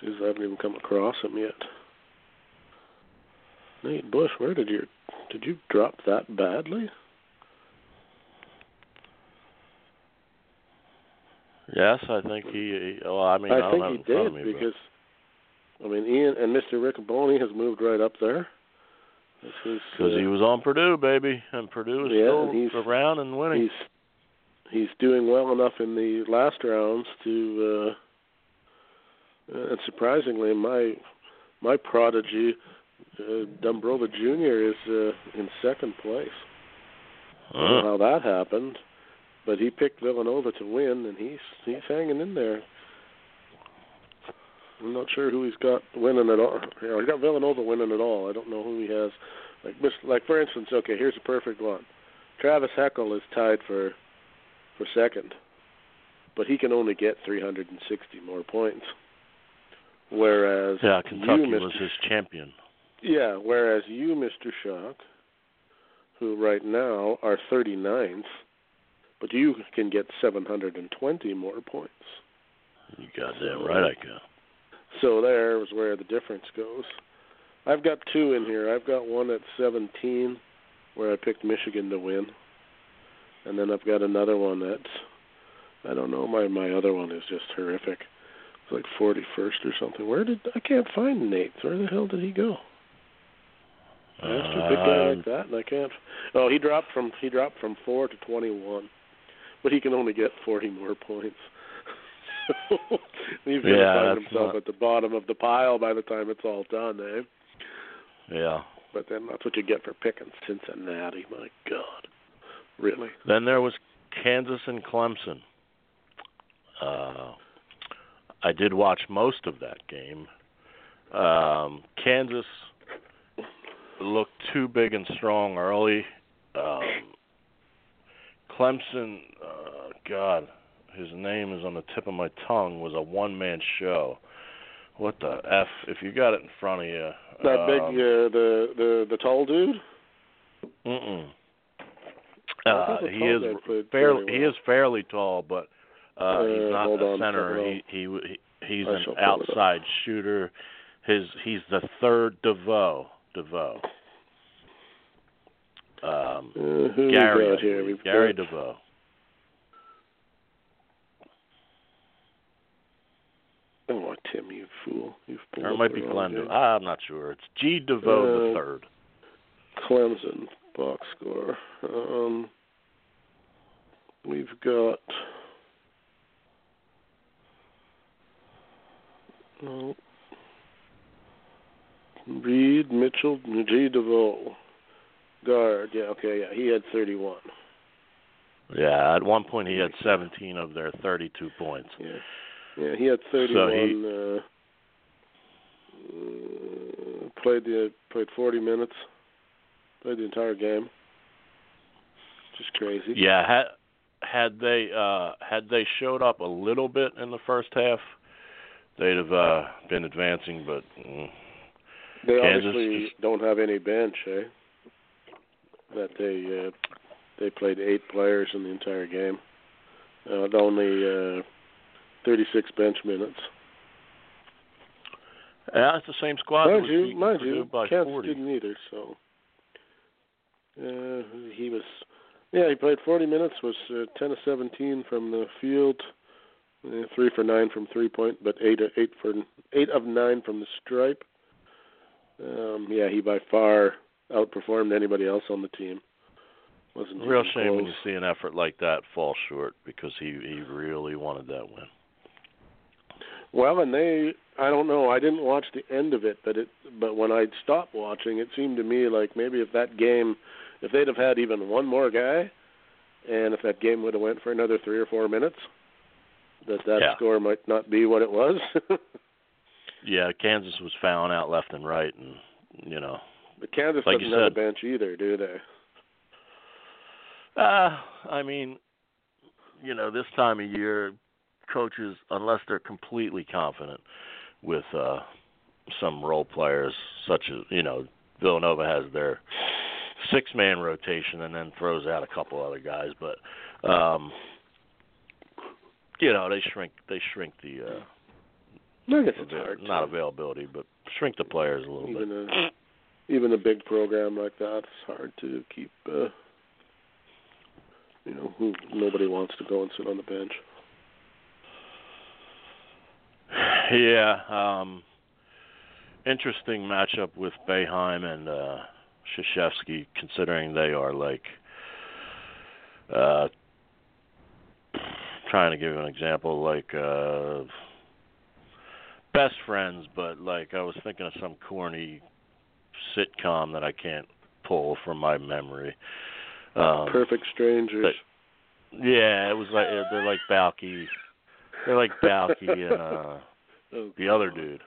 Geez, I haven't even come across him yet. Nate Bush, where did you did you drop that badly? yes, I think he. Well, I mean, I, I, don't think have he it in front of did me, but- because I mean Ian and Mr. Riccoboni has moved right up there. This is Because uh, he was on Purdue, baby, and Purdue is Yeah, still and he's- around and winning. he's he's doing well enough in the last rounds to uh and surprisingly my my prodigy uh, Dumbrova Jr. is uh, in second place. I don't know how that happened, but he picked Villanova to win, and he's he's hanging in there. I'm not sure who he's got winning at all. You know, he's got Villanova winning at all. I don't know who he has. Like, like for instance, okay, here's a perfect one. Travis Heckel is tied for for second, but he can only get 360 more points. Whereas Yeah, Kentucky you, was his champion. Yeah, whereas you, Mr. Shock, who right now are 39th, but you can get 720 more points. You goddamn right I can. So there is where the difference goes. I've got two in here. I've got one at 17 where I picked Michigan to win. And then I've got another one that's I don't know, my my other one is just horrific. Like 41st or something. Where did I can't find Nate. Where the hell did he go? I asked a big guy Um, like that, and I can't. Oh, he dropped from he dropped from four to twenty-one, but he can only get forty more points. so [laughs] he's going to Yeah, find himself not- at the bottom of the pile by the time it's all done, eh? yeah. But then that's what you get for picking Cincinnati. My God, really? Then there was Kansas and Clemson. Uh, I did watch most of that game. Um, Kansas looked too big and strong early. Um, Clemson, uh, God, his name is on the tip of my tongue, was a one man show. What the f? If you got it in front of you, That big, um, uh, the the the tall dude. Mm-mm. Uh, he is fairly fairly he is fairly tall, but uh, he's not a center. He, he he he's an shall pull it up. outside shooter. His he's the third DeVoe. DeVoe. Um, Uh, Gary, here? Gary got, DeVoe. Oh, Tim, you fool! You've Or it might be wrong game. I'm not sure. It's G DeVoe the Uh, third. Clemson box score. Um, we've got. No. Reed Mitchell G. DeVoe. Guard. Yeah. Okay. Yeah. He had 31. Yeah, at one point he had 17 of their 32 points. Yeah. Yeah. He had 31. So he- uh, uh, played the played 40 minutes. Played the entire game. Just crazy. Yeah, had had they uh had they showed up a little bit in the first half, they'd have uh been advancing, but mm, They Kansas obviously just- don't have any bench, eh? That they uh, they played eight players in the entire game. Uh, only uh, 36 bench minutes. yeah, it's the same squad mind you, mind you, Kansas 40. didn't either. So uh, he was, yeah, he played 40 minutes. Was uh, 10 of 17 from the field, three for nine from three point, but eight eight for eight of nine from the stripe. Um, yeah, he by far outperformed anybody else on the team. Wasn't Real shame when you see an effort like that fall short because he he really wanted that win. Well, and they, I don't know, I didn't watch the end of it, but it, but when I stopped watching, it seemed to me like maybe if that game, if they'd have had even one more guy, and if that game would have went for another three or four minutes, that that Yeah. score might not be what it was. [laughs] Yeah, Kansas was fouling out left and right, and you know, but Kansas like doesn't have a bench either, do they? uh, I mean, you know, this time of year, coaches, unless they're completely confident with uh some role players, such as you know, Villanova has their six man rotation and then throws out a couple other guys, but um you know, they shrink they shrink the uh I guess it's hard. not to, availability, but shrink the players a little bit. even a even a big program like that, it's hard to keep. uh You know, who nobody wants to go and sit on the bench. [sighs] Yeah, um interesting matchup with Boeheim and uh Krzyzewski considering they are like uh trying to give you an example like uh best friends but like I was thinking of some corny sitcom that I can't pull from my memory. Um Perfect strangers. But, Yeah, it was like they're like Balki. They're like Balki and uh [laughs] Oh, the other dude,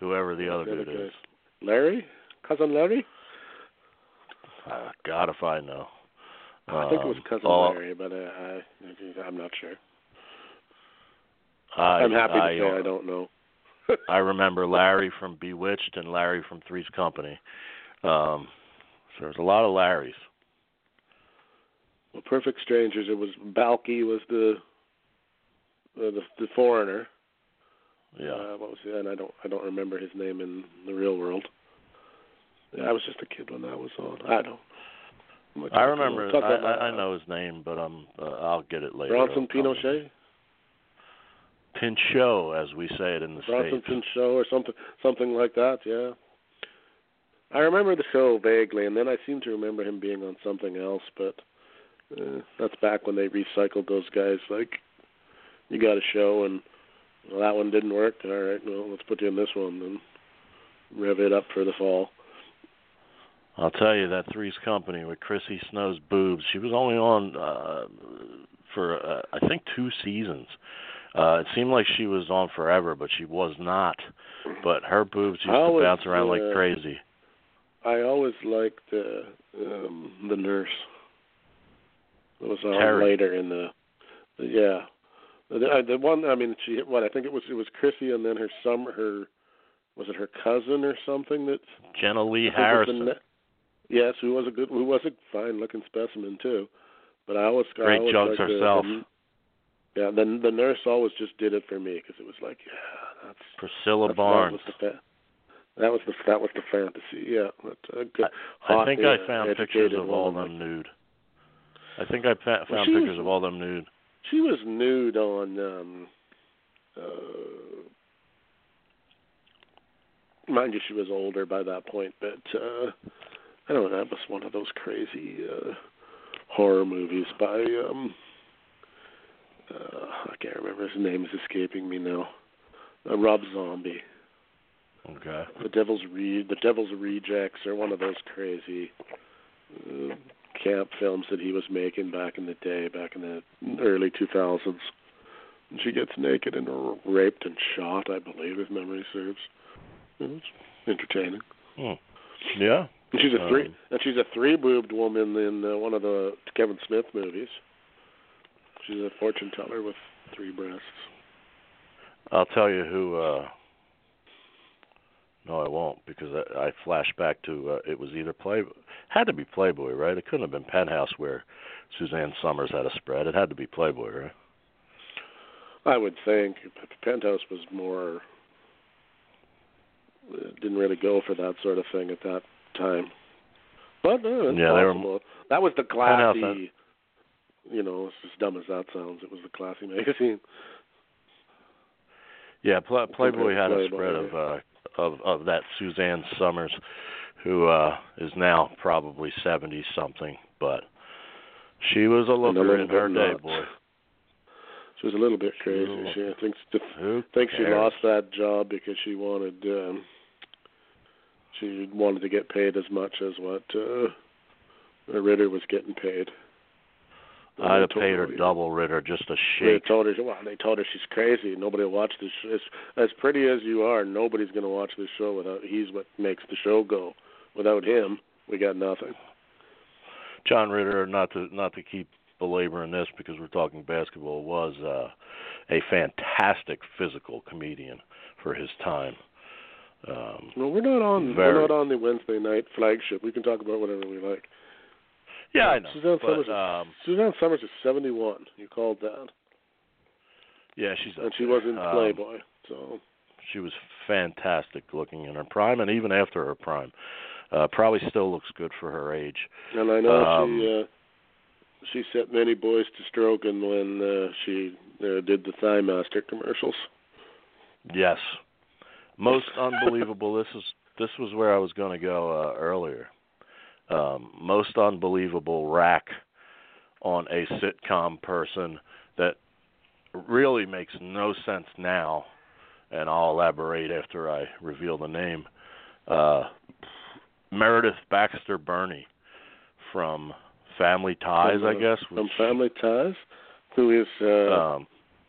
whoever the other dude is. Larry, cousin Larry. Uh, God, if I know. I think it was Um, cousin Larry, but uh, I, I'm not sure. I, I'm happy to I, say I don't know. I remember Larry from Bewitched and Larry from Three's Company. Um, so there's a lot of Larrys. Well, Perfect Strangers. It was Balki was the uh, the the foreigner. Yeah. Uh, what was it? And I don't I don't remember his name in the real world. Yeah, I was just a kid when that was on. I don't. I'm I remember. I, I, I know his name, but um, uh, I'll get it later. Bronson. Pinochet. Pinchot, as we say it in the Bronson states. Pinchot or something something like that. Yeah. I remember the show vaguely, and then I seem to remember him being on something else. But uh, that's back when they recycled those guys. Like, you got a show, and well, that one didn't work. All right, well, let's put you in this one, and rev it up for the fall. I'll tell you that Three's Company with Chrissy Snow's boobs. She was only on uh, for uh, I think two seasons. Uh, it seemed like she was on forever, but she was not. But her boobs used I to bounce around uh, like crazy. I always liked uh, um, the nurse. It was on Terry. later in the, the yeah, the, uh, the one. I mean, she what I think it was it was Chrissy and then her some her was it her cousin or something that Jenilee I was the Harrison. yes, who was a good who was a fine looking specimen too. But I always I Great always jugs liked the- herself. The, yeah, then the nurse always just did it for me because it was like yeah, that's Priscilla that's, Barnes. That was the fa- that was the that was the fantasy. Yeah, but, uh, good. I hot, think uh, I found pictures of all them nude. I think I fa- Well, found was- pictures of all them nude. She was nude on um uh mind you she was older by that point, but uh I don't know, that was one of those crazy uh horror movies by um uh I can't remember his name is escaping me now. Uh, Rob Zombie. Okay. The Devil's Re The Devil's Rejects or one of those crazy uh, camp films that he was making back in the day, back in the early 2000s. And she gets naked and r- raped and shot, I believe, if memory serves. It was entertaining. Hmm. Yeah. And she's a three, Um, and she's a three-boobed woman in uh, one of the Kevin Smith movies. She's a fortune teller with three breasts. I'll tell you who. uh No, I won't because I, I flash back to uh, it was either Play had to be Playboy, right? It couldn't have been Penthouse where Suzanne Somers had a spread. It had to be Playboy, right? I would think Penthouse was more uh, didn't really go for that sort of thing at that time. But uh, Yeah, they were- that was the classy. You know, it's as dumb as that sounds. It was the classy [laughs] magazine. Yeah, Pla Playboy had a spread of uh of of that Suzanne Somers, who uh is now probably seventy something, but she was a looker little in her day, nuts. boy. She was a little bit She was a crazy. little- She I think Who think she lost that job because she wanted um she wanted to get paid as much as what uh Ritter was getting paid. I'd have paid her double Ritter just to They told her, well, they told her she's crazy. Nobody will watch this. As, as pretty as you are, nobody's going to watch this show without. He's what makes the show go. Without him, we got nothing. John Ritter, not to not to keep belaboring this because we're talking basketball, was uh, a fantastic physical comedian for his time. Um, No, we're not on. Very. We're not on the Wednesday night flagship. We can talk about whatever we like. Yeah, I know. Suzanne but, Somers. Is, um, Suzanne Somers is seventy-one. You called that, yeah, she's and she there. was in Um, Playboy. So She was fantastic looking in her prime, and even after her prime, uh, probably still looks good for her age. And I know Um, she uh she set many boys to stroking when uh, she uh, did the Thigh Master commercials. Yes, most unbelievable. This is this was where I was going to go uh, earlier. Um, most unbelievable rack on a sitcom person that really makes no sense now, and I'll elaborate after I reveal the name. Uh, Meredith Baxter Birney from Family Ties, From, I uh, guess. From Family Ties, who is uh, Um,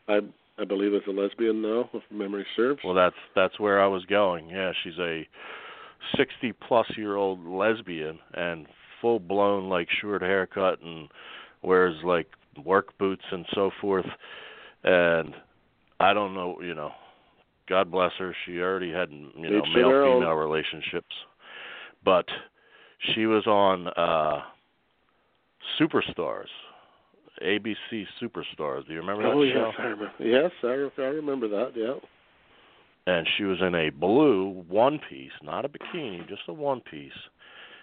I I believe is a lesbian now, if memory serves. Well, that's that's where I was going. Yeah, she's a 60 plus year old lesbian and full blown like short haircut and wears like work boots and so forth. And I don't know, you know, God bless her. She already had you know male female relationships, but she was on uh Superstars, ABC Superstars. Do you remember that oh show? yes, I remember. Yes, I, re- I remember that. Yeah. And she was in a blue one piece, not a bikini, just a one piece.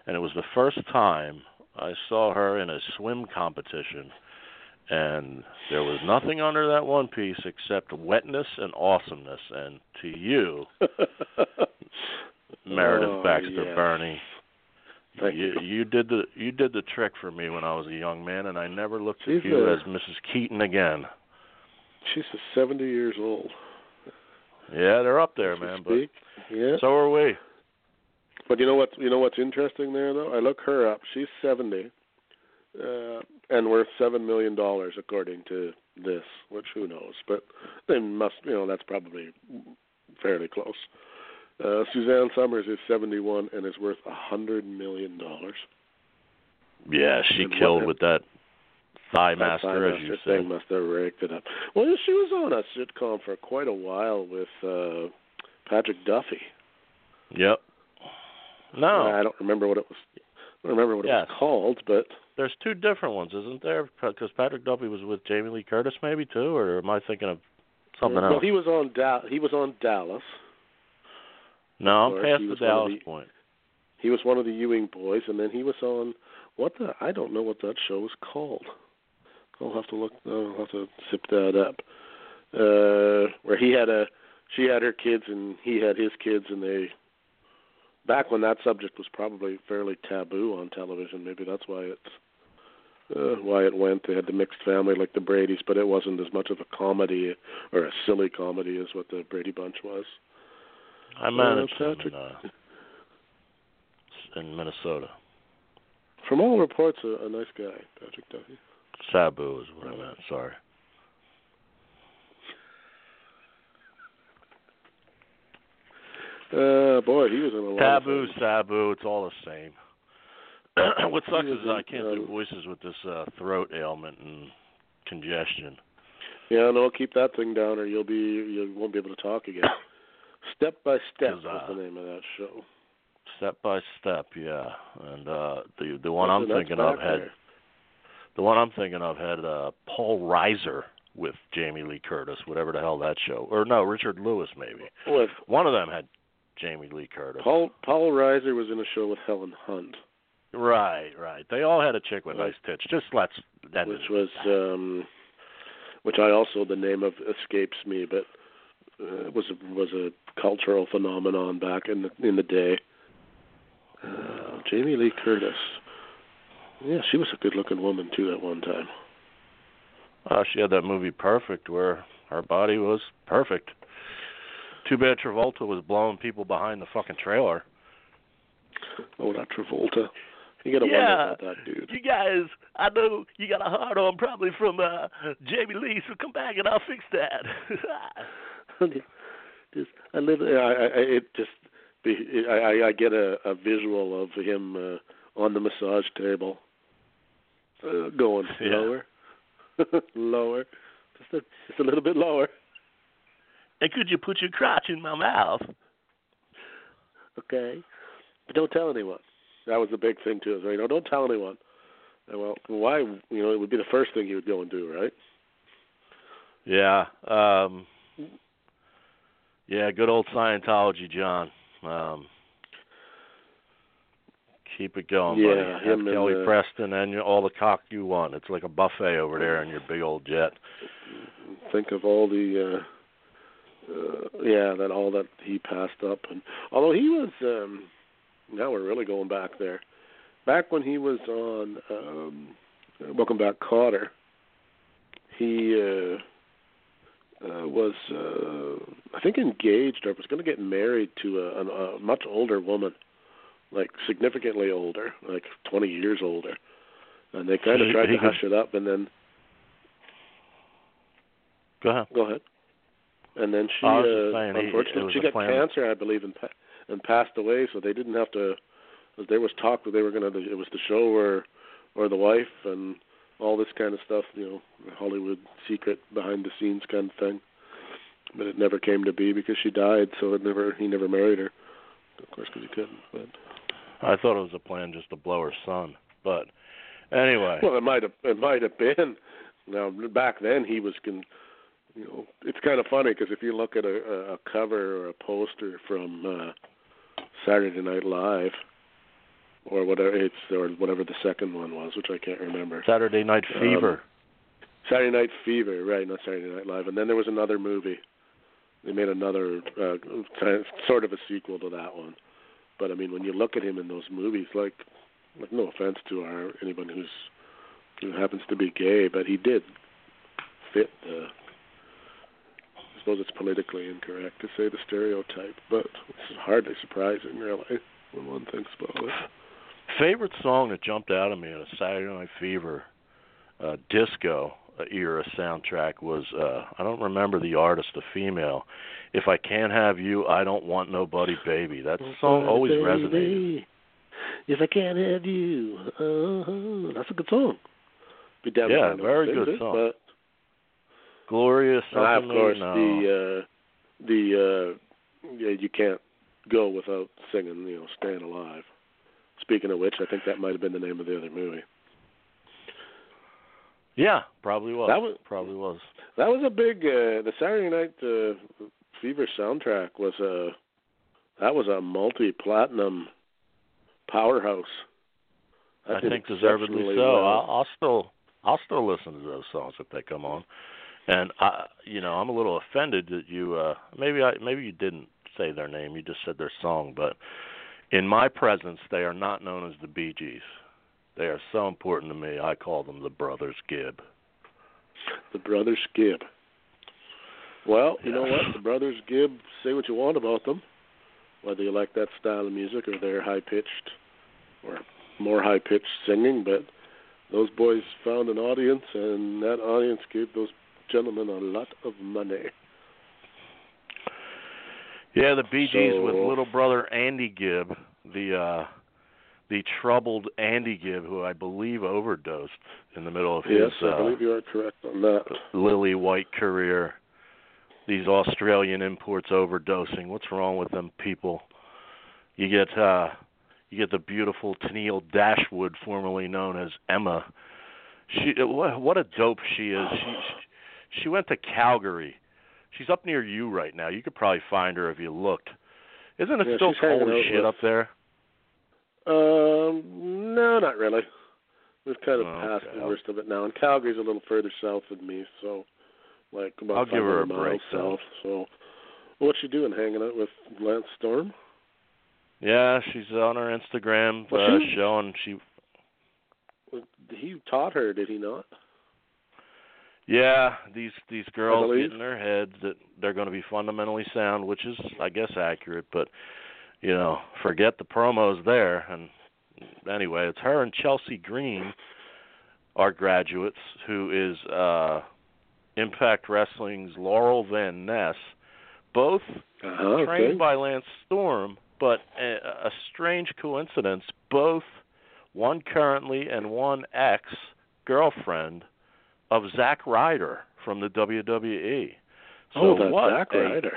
And it was the first time I saw her in a swim competition. And there was nothing under that one piece except wetness and awesomeness. And to you, [laughs] Meredith Oh, Baxter yes. Birney, Thank you, you. you did the you did the trick for me when I was a young man, and I never looked at you a- as Mrs. Keaton again. She's a seventy years old. Yeah, they're up there, man. But yeah. so are we. But you know what? You know what's interesting there, though. I look her up. She's seventy. uh, and worth seven million dollars according to this, which who knows, but they must, you know, that's probably fairly close. Uh, Suzanne Somers is 71 and is worth a hundred million dollars. Yeah, she And killed with that thigh master, as you Master said. must raked it up. Well, she was on a sitcom for quite a while with uh Patrick Duffy. Yep. No, I don't remember what it was. I don't remember what it was called, but there's two different ones, isn't there? Because Patrick Duffy was with Jamie Lee Curtis, maybe too, or am I thinking of something well, else? he was on da- he was on Dallas. no, I'm past the Dallas the- point. He was one of the Ewing boys, and then he was on what the I don't know what that show was called. I'll have to look. I'll have to zip that up. Uh, where he had a, she had her kids and he had his kids, and they. Back when that subject was probably fairly taboo on television, maybe that's why it's uh, why it went. They had the mixed family like the Brady's, but it wasn't as much of a comedy or a silly comedy as what the Brady Bunch was. I managed him Patrick- in, uh, in Minnesota. From all reports, a, a nice guy, Patrick Duffy. Sabu is what I meant. Sorry. Uh, boy, he was in a lot. of Taboo. Sabu, it's all the same. [clears throat] what sucks is was I can't do um, voices with this uh, throat ailment and congestion. Yeah, no, keep that thing down, or you'll be you won't be able to talk again. Step by Step was 'Cause, uh, the name of that show. Step by step, yeah. And uh the the one I'm thinking of had there. The one I'm thinking of had uh Paul Reiser with Jamie Lee Curtis, whatever the hell that show. Or no, Richard Lewis maybe. One of them had Jamie Lee Curtis. Paul Paul Reiser was in a show with Helen Hunt, Right, right. They all had a chick with nice tits. Just let's that which was um, which I also the name of escapes me, but uh, was a, was a cultural phenomenon back in the in the day. Uh, Jamie Lee Curtis. Yeah, she was a good-looking woman too at one time. Uh, she had that movie Perfect where her body was perfect. Too bad Travolta was blowing people behind the fucking trailer. Oh, that Travolta. You gotta Yeah. wonder about that dude. You guys, I know you got a hard on probably from uh Jamie Lee, so come back and I'll fix that. [laughs] just I live. I, I I- it just. I- I get a, a visual of him uh, on the massage table, uh, going [laughs] Yeah. lower, [laughs] lower, just a just a little bit lower. and could you put your crotch in my mouth? Okay, but don't tell anyone. That was the big thing too. Is you know, don't tell anyone. And well, why? You know, it would be the first thing you would go and do, right? Yeah. Um Yeah, good old Scientology, John. Um Keep it going, Yeah, buddy. Have him and, Kelly uh, Preston and all the cock you want. It's like a buffet over there in your big old jet. think of all the uh uh yeah that all that he passed up and although he was um now we're really going back there back when he was on um welcome back Kotter he uh uh was uh i think engaged or was going to get married to a, a, a much older woman like significantly older like 20 years older and they kind of tried he to hush it up and then Go ahead. Go ahead. And then she, I was just uh, saying, unfortunately, was she got plan. cancer, I believe, and and passed away. So they didn't have to. There was talk that they were going to. It was the show or, or the wife and all this kind of stuff. You know, Hollywood secret behind the scenes kind of thing. But it never came to be because she died. So it never. He never married her. Of course, because he couldn't. But I thought it was a plan just to blow her son. But anyway. well, it might have. It might have been. Now back then he was con you know it's kind of funny because if you look at a, a cover or a poster from uh Saturday Night Live or whatever it's or whatever the second one was which I can't remember Saturday Night Um, Fever. Saturday Night Fever right not Saturday Night Live and then there was another movie they made another uh, kind of, sort of a sequel to that one but I mean when you look at him in those movies like like no offense to our anyone who's who happens to be gay but he did fit the I suppose it's politically incorrect to say the stereotype, but it's hardly surprising, really, when one thinks about it. favorite song that jumped out at me in a Saturday Night Fever uh, disco era soundtrack was uh I don't remember the artist, a female. If I can't have you, I don't want nobody, baby. That song always Baby, resonated. If I can't have you, uh-huh. that's a good song. Be down Yeah, very good song. But Glorious I, of course, no. the uh, the uh, yeah, you can't go without singing, you know, "Staying Alive." Speaking of which, I think that might have been the name of the other movie. Yeah, probably was. That was- probably was. That was a big uh, the Saturday Night uh, Fever soundtrack was a that was a multi-platinum powerhouse. That I think deservedly so. well. I'll, I'll still I'll still listen to those songs if they come on. And I you know, I'm a little offended that you uh maybe I maybe you didn't say their name, you just said their song, but in my presence they are not known as the Bee Gees. They are so important to me. I call them the Brothers Gibb. The Brothers Gibb. Well, you know what? The Brothers Gibb, say what you want about them, whether you like that style of music or their high pitched or more high pitched singing, but those boys found an audience and that audience gave those gentlemen a lot of money. Yeah, the BGs Gees with little brother Andy Gibb, the uh the troubled Andy Gibb who I believe overdosed in the middle of yes, his I uh, believe you are correct on that. lily white career. These Australian imports overdosing. What's wrong with them people? You get uh you get the beautiful Tenille Dashwood, formerly known as Emma. She what a dope she is. She she, she went to Calgary. She's up near you right now. You could probably find her if you looked. Isn't it Yeah, still cold as shit with- up there? Um, no, not really. We've kind of Oh, passed okay. the worst of it now, and Calgary's a little further south than me, so like about I'll give her a miles break, though. south. So, what's she doing? Hanging out with Lance Storm? Yeah, she's on her Instagram Well, uh, she- showing she He taught her, did he not? Yeah, these these girls get in their heads that they're going to be fundamentally sound, which is, I guess, accurate. But you know, forget the promos there. And anyway, it's her and Chelsea Green, are graduates, who is uh Impact Wrestling's Laurel Van Ness, both Uh-huh, trained okay. by Lance Storm, but a, a strange coincidence, both one currently and one ex girlfriend of Zack Ryder from the WWE. So oh, that's Zack Ryder.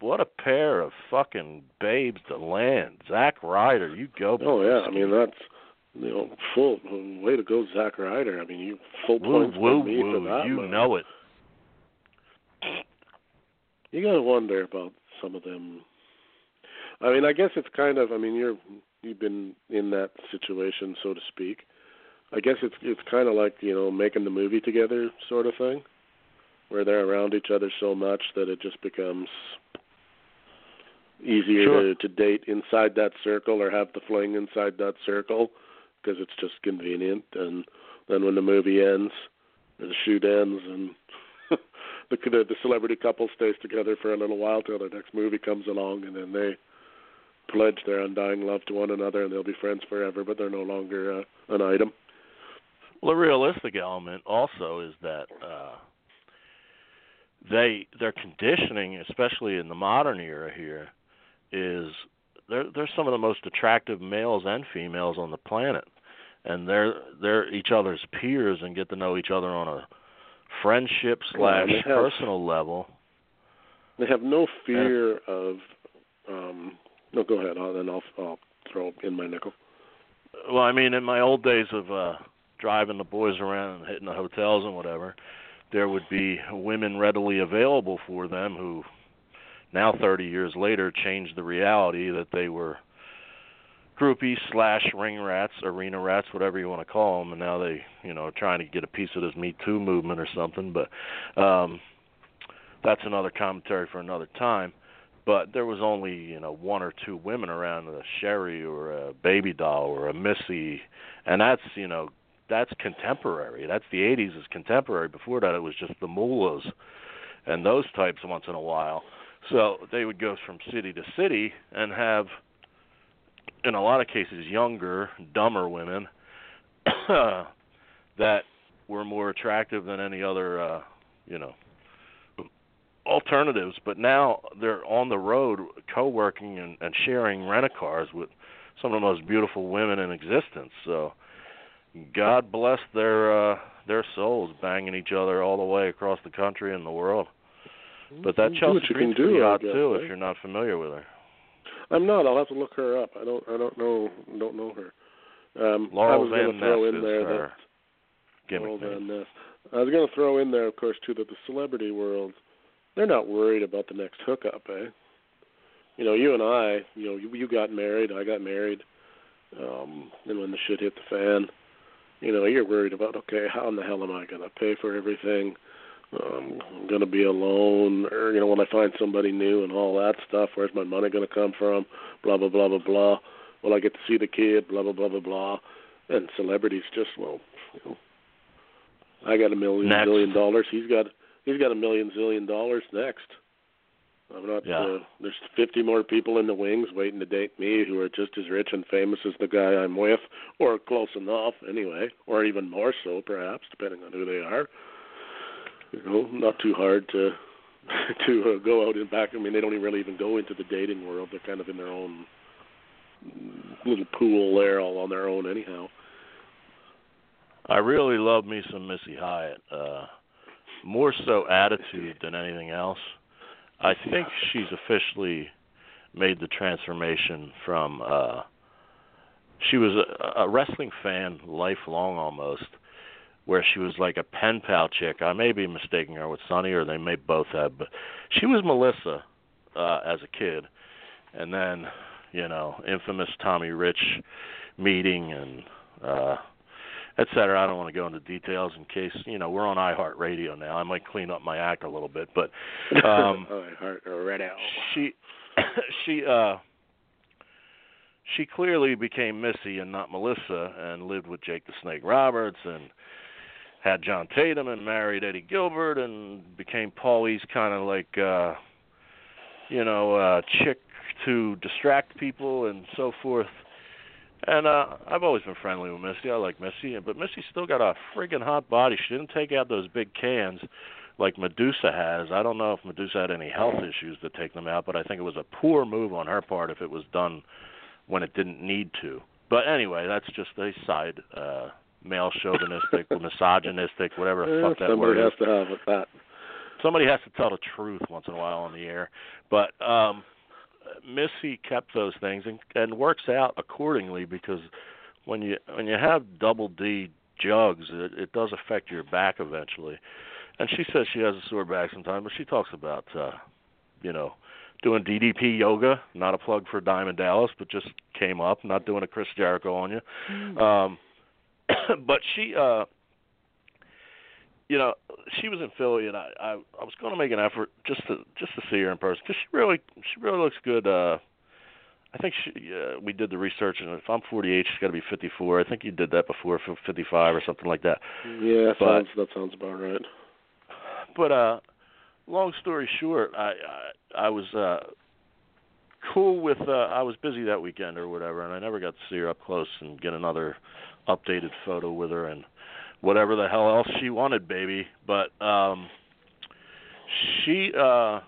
What a pair of fucking babes to land. Zack Ryder, you go. Oh yeah, I mean that's you know full way to go, Zack Ryder. I mean you full woo points woo for me for woo. that. You know it. you gotta wonder about some of them. I mean, I guess it's kind of. I mean, you're you've been in that situation, so to speak. I guess it's it's kind of like you know making the movie together, sort of thing, where they're around each other so much that it just becomes easier Sure. to to date inside that circle or have the fling inside that circle because it's just convenient. And then when the movie ends or the shoot ends and [laughs] the the the celebrity couple stays together for a little while till their next movie comes along, and then they pledge their undying love to one another, and they'll be friends forever. But they're no longer uh, an item. Well, the realistic element also is that uh, they their conditioning, especially in the modern era here, is they're they're some of the most attractive males and females on the planet, and they're they're each other's peers and get to know each other on a friendship slash have- personal level. They have no fear of. um No, go ahead. I'll, then I'll I'll throw in my nickel. Well, I mean, in my old days of uh driving the boys around and hitting the hotels and whatever, there would be women readily available for them who now 30 years later changed the reality that they were groupies slash ring rats, arena rats, whatever you want to call them, and now they, you know, are trying to get a piece of this Me Too movement or something. But um, that's another commentary for another time. But there was only, you know, one or two women around, a Sherri or a Baby Doll or a Missy, and that's, you know, that's contemporary. That's the 80s is contemporary. Before that, it was just the Moolahs and those types once in a while. So they would go from city to city and have in a lot of cases younger, dumber women [coughs] that were more attractive than any other uh, you know alternatives. But now they're on the road co-working and, and sharing rent a cars with some of the most beautiful women in existence. So God bless their uh their souls banging each other all the way across the country and the world. But that Chelsea Green's can do, pretty hot too if you're not familiar with her. I'm not. I'll have to look her up. I don't. I don't know. Don't know her. Um, I was going Van to throw Ness in is there her that Laurel. Van Ness. I was going to throw in there, of course, too, that the celebrity world, they're not worried about the next hookup, eh? You know, you and I, you know, you, you got married, I got married, um, and when the shit hit the fan, you know, you're worried about, okay, how in the hell am I going to pay for everything? Um, I'm going to be alone, or you know, when I find somebody new and all that stuff, where's my money going to come from? Blah blah blah blah blah. Will I get to see the kid? Blah blah blah blah blah. And celebrities just well, you know, I got a million Next. billion dollars. He's got he's got a million zillion dollars next. I'm not. Yeah. Uh, there's 50 more people in the wings waiting to date me who are just as rich and famous as the guy I'm with, or close enough anyway, or even more so perhaps, depending on who they are. You know, not too hard to [laughs] to uh, go out and back. I mean, they don't even really even go into the dating world. They're kind of in their own little pool there, all on their own anyhow. I really love me some Missy Hyatt. Uh more so attitude than anything else. I think she's officially made the transformation from uh she was a, a wrestling fan lifelong almost where she was like a pen pal chick. I may be mistaking her with Sunny or they may both have, but she was Melissa uh as a kid. And then, you know, infamous Tommy Rich meeting and uh et cetera. I don't want to go into details in case you know we're on iHeartRadio now. I might clean up my act a little bit, but [laughs] um, red out. she [coughs] she uh she clearly became Missy and not Melissa, and lived with Jake the Snake Roberts and had John Tatum and married Eddie Gilbert and became Paulie's kind of like uh you know uh chick to distract people and so forth. And uh I've always been friendly with Missy. I like Missy, but Missy's still got a friggin' hot body. She didn't take out those big cans like Medusa has. I don't know if Medusa had any health issues to take them out, but I think it was a poor move on her part if it was done when it didn't need to. But anyway, that's just a side uh male chauvinistic, [laughs] misogynistic, whatever the Eh, fuck that somebody word has is to have it, that. somebody has to tell the truth once in a while on the air. But um Missy kept those things and and works out accordingly because when you when you have double D jugs, it, it does affect your back eventually. And she says she has a sore back sometimes, but she talks about uh you know doing DDP yoga, not a plug for Diamond Dallas, but just came up, not doing a Chris Jericho on you. Um [coughs] but she uh you know, she was in Philly, and I I, I was going to make an effort just to just to see her in person because she really she really looks good. uh I think she uh, we did the research, and if I'm 48, she's got to be 54. I think you did that before, 55 or something like that. Yeah, But- sounds, that sounds about right. But uh, long story short, I I, I was uh cool with. uh I was busy that weekend or whatever, and I never got to see her up close and get another updated photo with her and whatever the hell else she wanted, baby. But um she uh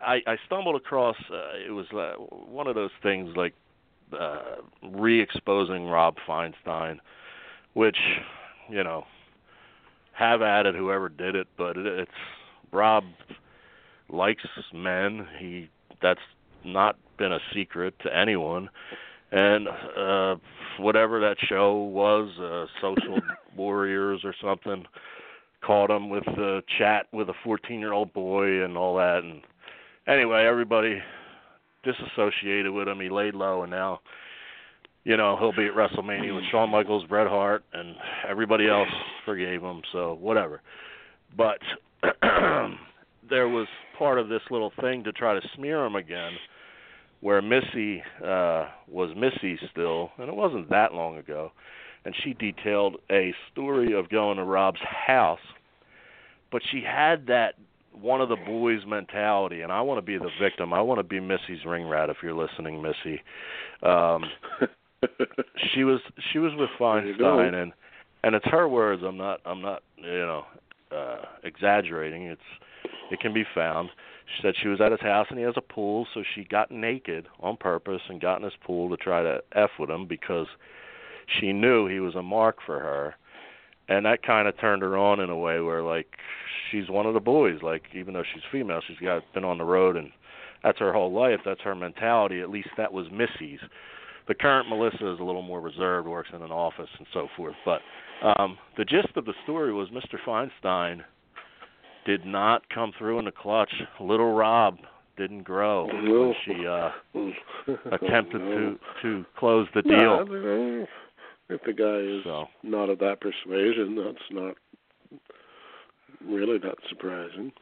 I I stumbled across uh, it was uh, one of those things like uh re-exposing Rob Feinstein which you know have at it whoever did it but it, it's Rob likes men he that's not been a secret to anyone and uh whatever that show was uh social [laughs] warriors or something caught him with the chat with a 14 year old boy and all that and anyway everybody disassociated with him he laid low and now you know he'll be at WrestleMania with Shawn Michaels, Bret Hart, and everybody else forgave him. So whatever. But [clears throat] there was part of this little thing to try to smear him again, where Missy uh, was Missy still, and it wasn't that long ago, and she detailed a story of going to Rob's house, but she had that one of the boys mentality, and I want to be the victim. I want to be Missy's ring rat. If you're listening, Missy, um, [laughs] she was she was with Feinstein, and and it's her words. I'm not I'm not you know uh, exaggerating. It's it can be found. She said she was at his house and he has a pool, so she got naked on purpose and got in his pool to try to f with him because she knew he was a mark for her, and that kind of turned her on in a way where like she's one of the boys. Like even though she's female, she's got been on the road and that's her whole life. That's her mentality. At least that was Missy's. The current Melissa is a little more reserved, works in an office and so forth. But um, the gist of the story was Mr. Feinstein did not come through in the clutch. Little Rob didn't grow when she uh, [laughs] attempted to to close the deal. No, if the guy is So not of that persuasion, that's not really that surprising.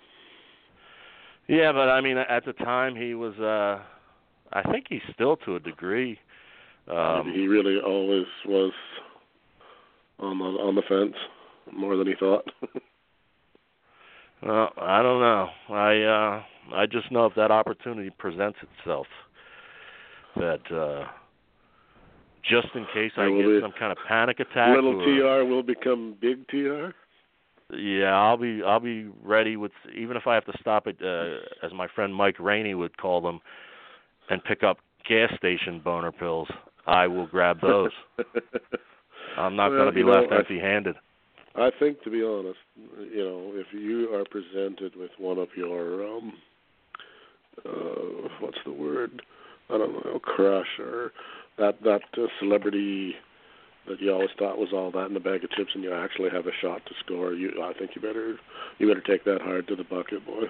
yeah, but I mean, at the time he was. uh I think he's still to a degree. Um, he really always was on the on the fence more than he thought. [laughs] Well, I don't know. I uh I just know if that opportunity presents itself that uh just in case I get some kind of panic attack Little or, TR will become big TR. yeah, I'll be I'll be ready with even if I have to stop at uh as my friend Mike Rainey would call them and pick up gas station boner pills, I will grab those. [laughs] I'm not Well, going to be left empty-handed. I think, to be honest, you know, if you are presented with one of your um, uh, what's the word? I don't know, crush or that that uh, celebrity that you always thought was all that in a bag of chips, and you actually have a shot to score. You, I think you better you better take that hard to the bucket, boy.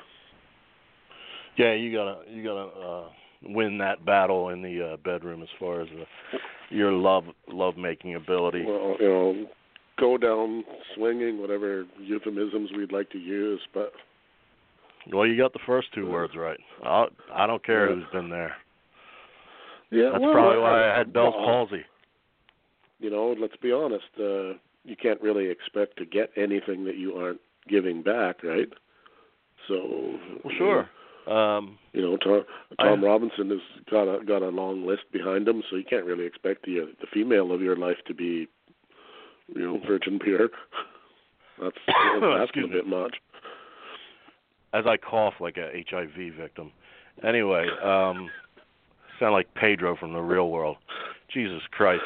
Yeah, you gotta you gotta uh, win that battle in the uh, bedroom as far as uh, your love love making ability. Well, you know, go down swinging, whatever euphemisms we'd like to use, but Well, you got the first two words right. I I don't care Yeah. who's been there. yeah, That's well, probably why I had Bell's well, palsy. you know, let's be honest, uh, you can't really expect to get anything that you aren't giving back, right? So, Well, sure. Um, You know, Tom, Tom I- Robinson has got a got a long list behind him, so you can't really expect the uh, the female of your life to be, you know, virgin pure. [laughs] That's that's asking a bit much. as I cough like a HIV victim. Anyway, um, sound like Pedro from the real world. Jesus Christ.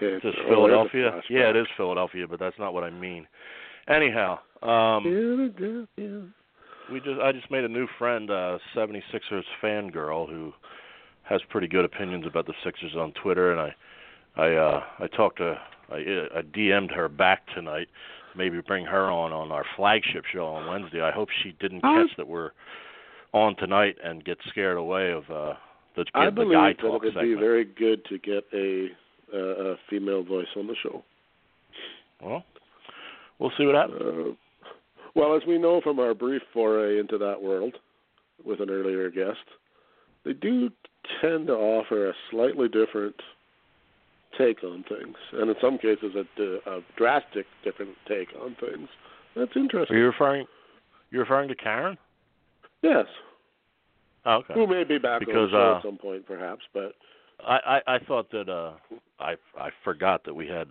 Is this Oh, Philadelphia? Yeah, it is Philadelphia, but that's not what I mean. Anyhow, um, Philadelphia. we just I just made a new friend, uh 76ers fangirl who has pretty good opinions about the Sixers on Twitter and I I uh I talked to I I DM'd her back tonight. Maybe bring her on on our flagship show on Wednesday. I hope she didn't I- catch that we're on tonight and get scared away of uh the, I the believe guy that talk it would segment. be very good to get a uh, a female voice on the show. Well, we'll see what happens. Uh, well, as we know from our brief foray into that world with an earlier guest, they do tend to offer a slightly different take on things, and in some cases, a, a drastic different take on things. That's interesting. Are you referring you're referring to Karen? Yes, Oh, okay. who may be back Because, uh, at some point, perhaps, but I, I I thought that uh I I forgot that we had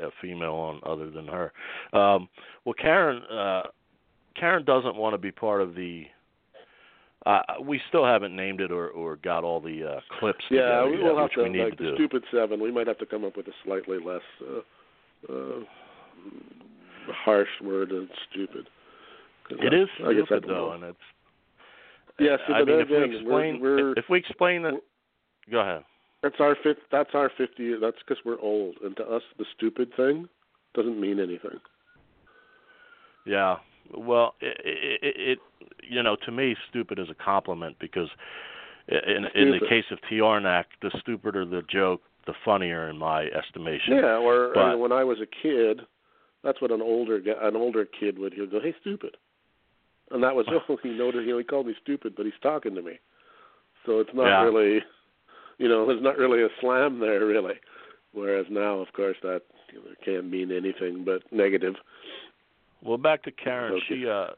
a female on other than her. Um well Karen uh Karen doesn't want to be part of the uh we still haven't named it or or got all the uh clips yeah, together we will have to we like to the stupid seven. We might have to come up with a slightly less uh, uh, harsh word than stupid. It I- is I guess I stupid though know. and it's Yes, I but mean again, if we explain we're, we're if we explain that go ahead. that's our fifth. That's our fifty. That's because we're old, and to us, the stupid thing doesn't mean anything. Yeah. Well, it, it, it, you know, to me, stupid is a compliment because in in the case of Tiarnak, the stupider the joke, the funnier in my estimation. Yeah, or But- uh, when I was a kid, that's what an older an older kid would he'd go, "Hey, stupid," and that was [laughs] oh, he you know, he called me stupid, but he's talking to me. So it's not Yeah. really, you know, there's not really a slam there really. Whereas now, of course, that you know, can't mean anything but negative. Well, back to Karen. Okay. She uh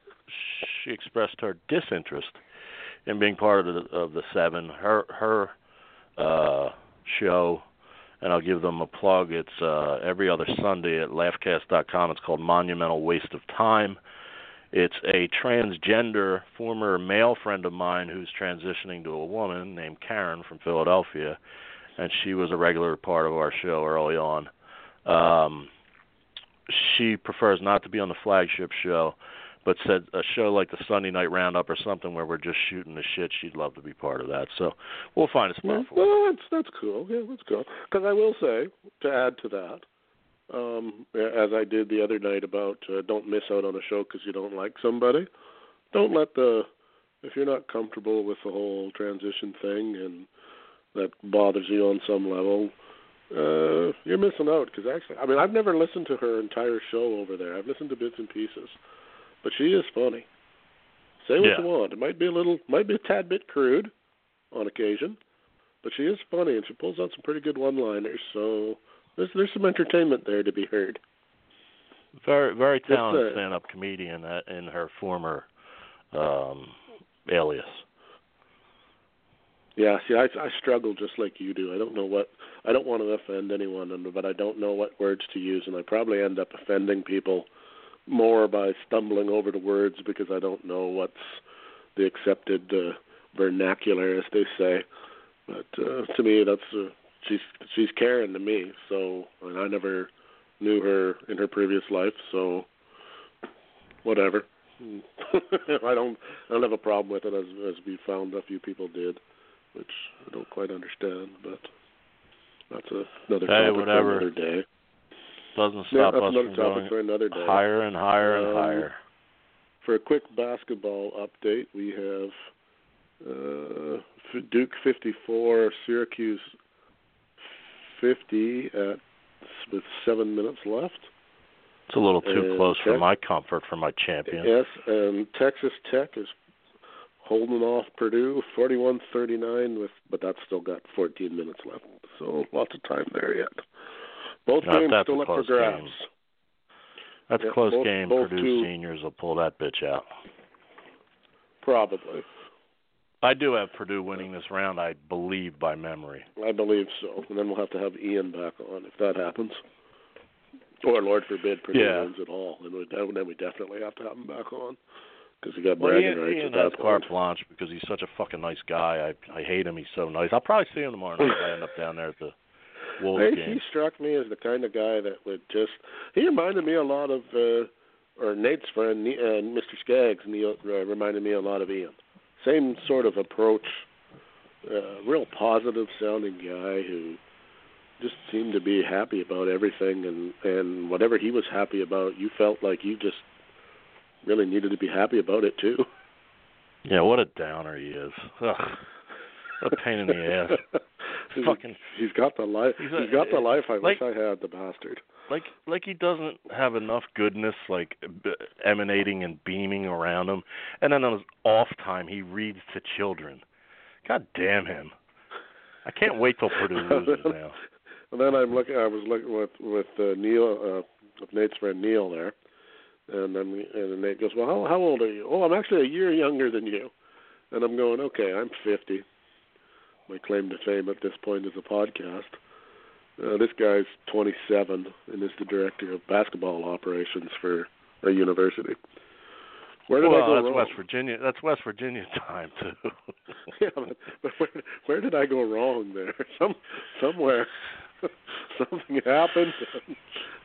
she expressed her disinterest in being part of the of the seven. Her her uh, show, and I'll give them a plug. It's uh, every other Sunday at laughcast.com. It's called Monumental Waste of Time. It's a transgender former male friend of mine who's transitioning to a woman named Karen from Philadelphia, and she was a regular part of our show early on. Um, she prefers not to be on the flagship show, but said a show like the Sunday Night Roundup or something where we're just shooting the shit. She'd love to be part of that. So we'll find a spot Yeah, for her. well, that's that's cool. Yeah, that's cool. Because I will say, to add to that, um, as I did the other night about uh, don't miss out on a show because you don't like somebody. Don't let the if you're not comfortable with the whole transition thing and that bothers you on some level, uh, you're missing out. Because actually, I mean, I've never listened to her entire show over there. I've listened to bits and pieces, but she is funny. Say what Yeah. you want. It might be a little, might be a tad bit crude on occasion, but she is funny and she pulls out some pretty good one-liners. So there's there's some entertainment there to be heard. Very very talented stand-up comedian uh, in her former um, alias. Yeah, see, I I struggle just like you do. I don't know what I don't want to offend anyone, but I don't know what words to use, and I probably end up offending people more by stumbling over the words because I don't know what's the accepted uh, vernacular, as they say. But uh, to me, that's uh, she's she's Karen to me. So, and I never knew her in her previous life, so whatever. [laughs] I don't I don't have a problem with it, as as we found a few people did which I don't quite understand, but that's a, another Hey, topic whatever. for another day. Doesn't stop that's us another from topic going for another day. higher and higher and Um, higher. For a quick basketball update, we have uh, Duke 54, Syracuse 50 at with seven minutes left. It's a little too and close for my comfort for my champion. Yes, and Texas Tech is holding off Purdue 41-39 with, but that's still got 14 minutes left. So lots of time there yet. Both Now, games still up for grabs. game. That's Yeah, a close both- game. both Purdue two- seniors will pull that bitch out. Probably, I do have Purdue winning this round, I believe by memory. I believe so. And then we'll have to have Ian back on if that happens. Or Lord forbid Purdue Yeah. wins at all, and then we definitely have to have him back on because he got Well, bragging Ian, rights Ian at has carte blanche because he's such a fucking nice guy. I I hate him. He's so nice. I'll probably see him tomorrow night if I end up down there at the Wolves Hey, game. he struck me as the kind of guy that would just. He reminded me a lot of, uh, or Nate's friend, uh, Mr. Skaggs, Neil, uh, reminded me a lot of Ian. Same sort of approach. Uh, real positive sounding guy who just seemed to be happy about everything, and and whatever he was happy about, you felt like you just really needed to be happy about it too. Yeah, what a downer he is. Ugh, what a pain in the ass. [laughs] He's- Fucking he's got the life. He's He's got the life I like- wish I had. The bastard. like like he doesn't have enough goodness like b- emanating and beaming around him and then on his off time he reads to children god damn him i can't wait till purdue [laughs] loses now And then I'm looking. I was looking with with uh, Neil, uh, with Nate's friend Neil there, and then and Nate goes, "Well, how how old are you?" "Oh, I'm actually a year younger than you." And I'm going, "Okay, I'm 50." My claim to fame at this point is a podcast. Uh, this guy's 27 and is the director of basketball operations for a university. Where did well I go that's wrong? west virginia that's west virginia time too [laughs] yeah, but, but where, where did I go wrong there? [laughs] Some somewhere [laughs] something happened.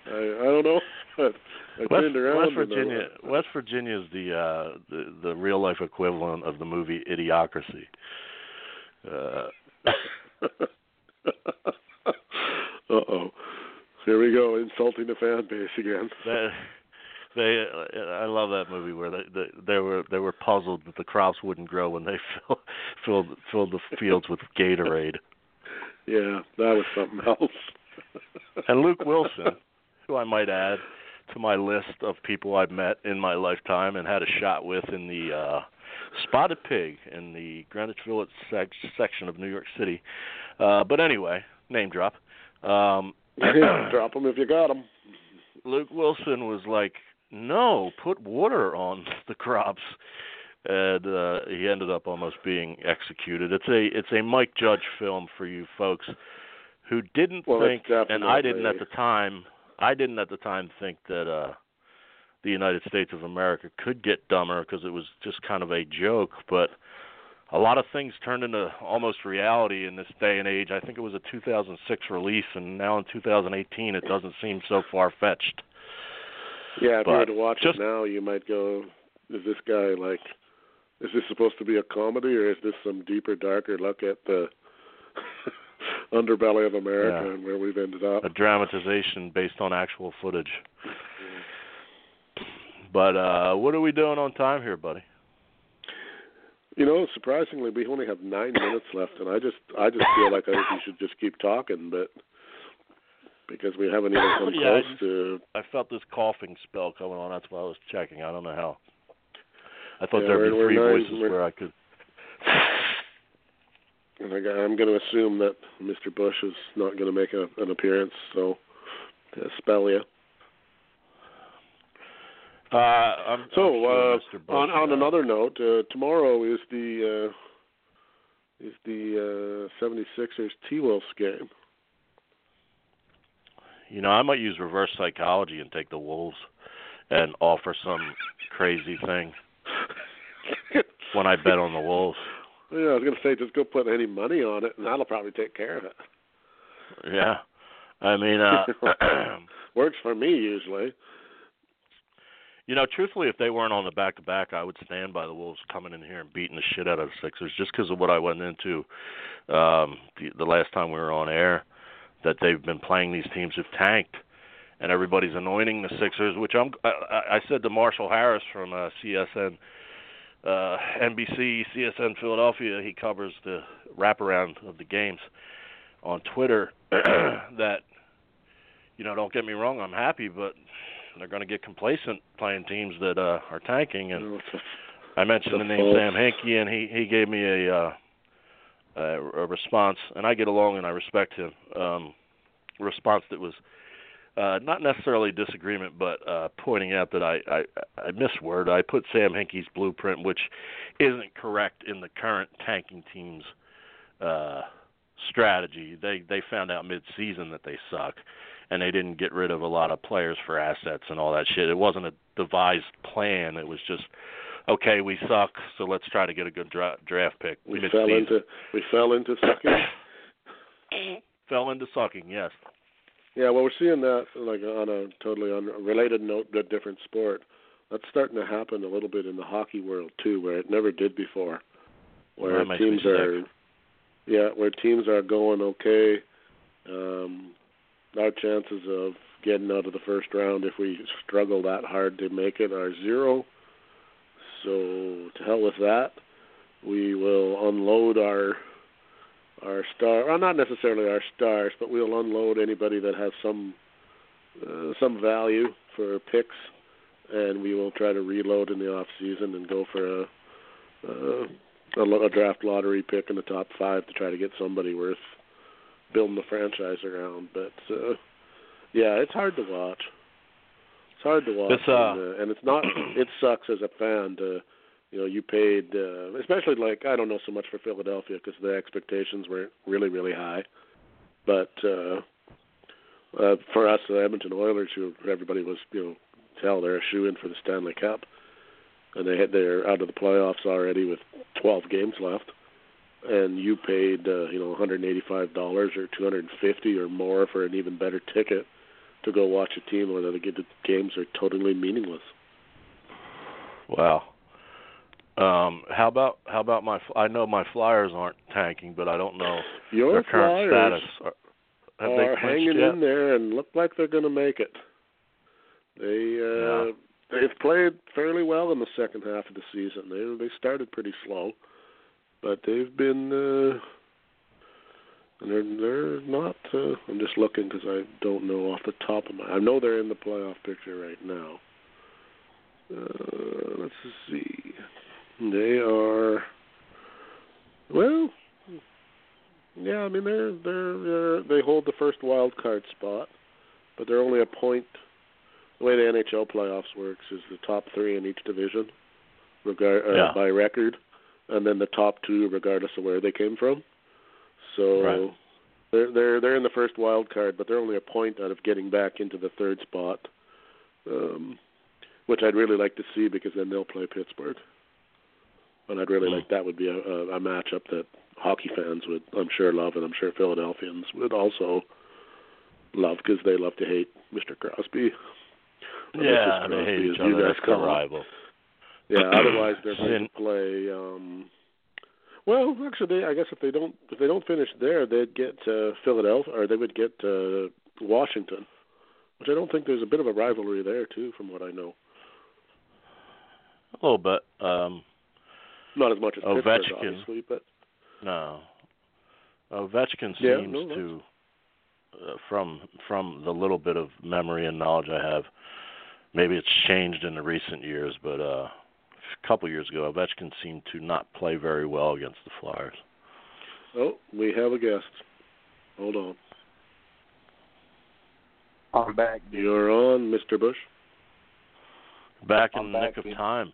I I don't know. But I west, turned around. west uh, virginia west virginia is the uh the the real life equivalent of the movie idiocracy uh uh oh. Here we go, insulting the fan base again. that they I love that movie where they, they they were they were puzzled that the crops wouldn't grow when they [laughs] fill, filled filled the fields with Gatorade. [laughs] Yeah, that was something else. [laughs] And Luke Wilson, who I might add to my list of people I've met in my lifetime and had a shot with in the uh Spotted Pig in the Greenwich Village sec- section of New York City. Uh but anyway, name drop. Um Drop them if you got them. Luke Wilson was like no, put water on [laughs] the crops, and uh, he ended up almost being executed. It's a it's a Mike Judge film for you folks who didn't well, think, and I didn't at the time. I didn't at the time think that uh, the United States of America could get dumber because it was just kind of a joke, but. A lot of things turned into almost reality in this day and age. I think it was a 2006 release, and now in 2018, it doesn't seem so far fetched. Yeah, if you were to watch just- it now, you might go, "Is this guy like? Is this supposed to be a comedy, or is this some deeper, darker look at the [laughs] underbelly of America Yeah. and where we've ended up?" a dramatization based on actual footage. But uh what are we doing on time here, buddy? You know, surprisingly, we only have nine minutes left, and I just, I just feel like I think we should just keep talking, but because we haven't even [coughs] come Yeah, I close just- to. I felt this coughing spell coming on. That's why I was checking. I don't know how. I thought Yeah, there'd be three nine- voices where I could. [coughs] And I, got- I'm going to assume that Mr. Bush is not going to make a, an appearance, so to spell you. Uh, I'm, So, I'm sure uh, Bush, on on uh, another note, uh, tomorrow is the uh, is the uh, 76ers T Wolves game. You know, I might use reverse psychology and take the Wolves and offer some crazy thing when I bet on the Wolves. Yeah, I was going to say just go put any money on it, and that'll probably take care of it. Yeah, I mean, uh, [laughs] [clears throat] Works for me usually. You know, truthfully, if they weren't on the back to back, I would stand by the Wolves coming in here and beating the shit out of the Sixers just because of what I went into um, the, the last time we were on air. That they've been playing these teams who've tanked, and everybody's anointing the Sixers. Which I'm, I, I I said to Marshall Harris from uh, CSN, uh, NBC, CSN Philadelphia. He covers the wraparound of the games on Twitter. [clears throat] that you know, don't get me wrong, I'm happy, but they're going to get complacent playing teams that uh, are tanking. And You know, it's a- I mentioned the the name Sam Hinkie, and he he gave me a uh, a, a response, and I get along and I respect him. Um, response that was uh, not necessarily disagreement, but uh, pointing out that I I, I misword. I put Sam Hinkie's blueprint, which isn't correct in the current tanking team's uh, strategy. They they found out mid-season that they suck, and they didn't get rid of a lot of players for assets and all that shit. It wasn't a devised plan. It was just okay, we suck, so let's try to get a good dra- draft pick. we mid-season. fell into we fell into sucking. [coughs] fell into sucking. Yes. Yeah, well, we're seeing that like on a totally unrelated note, but different sport. That's starting to happen a little bit in the hockey world too, where it never did before. Where That makes me teams are, sick. yeah, where teams are going okay. Um, our chances of getting out of the first round, if we struggle that hard to make it, are zero. So to hell with that. We will unload our our star, well, not necessarily our stars, but we'll unload anybody that has some uh, some value for picks, and we will try to reload in the off season and go for a a, a draft lottery pick in the top five to try to get somebody worth building the franchise around. But uh, yeah, it's hard to watch. It's hard to watch, uh, and, uh, and it's not. [clears throat] it sucks as a fan to you know you paid uh, especially like I don't know so much for Philadelphia because the expectations were really really high, but uh, uh, for us the Edmonton Oilers who everybody was you know tell they're a shoe in for the Stanley Cup, and they had they're out of the playoffs already with 12 games left, and you paid uh, you know 185 dollars or 250 or more for an even better ticket to go watch a team where the games are totally meaningless. Wow. Um, how about how about my? I know my Flyers aren't tanking, but I don't know Your their current Flyers status. Are, have are hanging yet? in there and look like they're going to make it. They uh they've played fairly well in the second half of the season. They they started pretty slow, but they've been uh they're they're not. Uh, I'm just looking because I don't know off the top of my. I know they're in the playoff picture right now. Uh, let's see. They are. Well, yeah. I mean, they're they're, they're they hold the first wild card spot, but they're only a point the way the NHL playoffs works is the top three in each division, regard uh, Yeah. by record, and then the top two regardless of where they came from. So Right. they're they're they're in the first wild card, but they're only a point out of getting back into the third spot, um, which I'd really like to see because then they'll play Pittsburgh, and I'd really Hmm. like that would be a, a, a matchup that hockey fans would I'm sure love, and I'm sure Philadelphians would also love because they love to hate Mr. Crosby. Yeah, Mrs. they hate Crosby, each other. guys That's the rival. Yeah, otherwise [clears throat] they're going to play. um Well, actually, they, I guess if they don't if they don't finish there, they'd get uh, Philadelphia or they would get uh, Washington, which I don't think there's a bit of a rivalry there too, from what I know. A little bit. Um, Not as much as Pittsburgh, Ovechkin. obviously, but no, Ovechkin seems Yeah, no, to, uh, from from the little bit of memory and knowledge I have, maybe it's changed in the recent years, but uh, couple years ago, Ovechkin seemed to not play very well against the Flyers. oh, we have a guest. Hold on, I'm back. you're on, Mr. Bush. Back I'm in the back, nick of dude. time.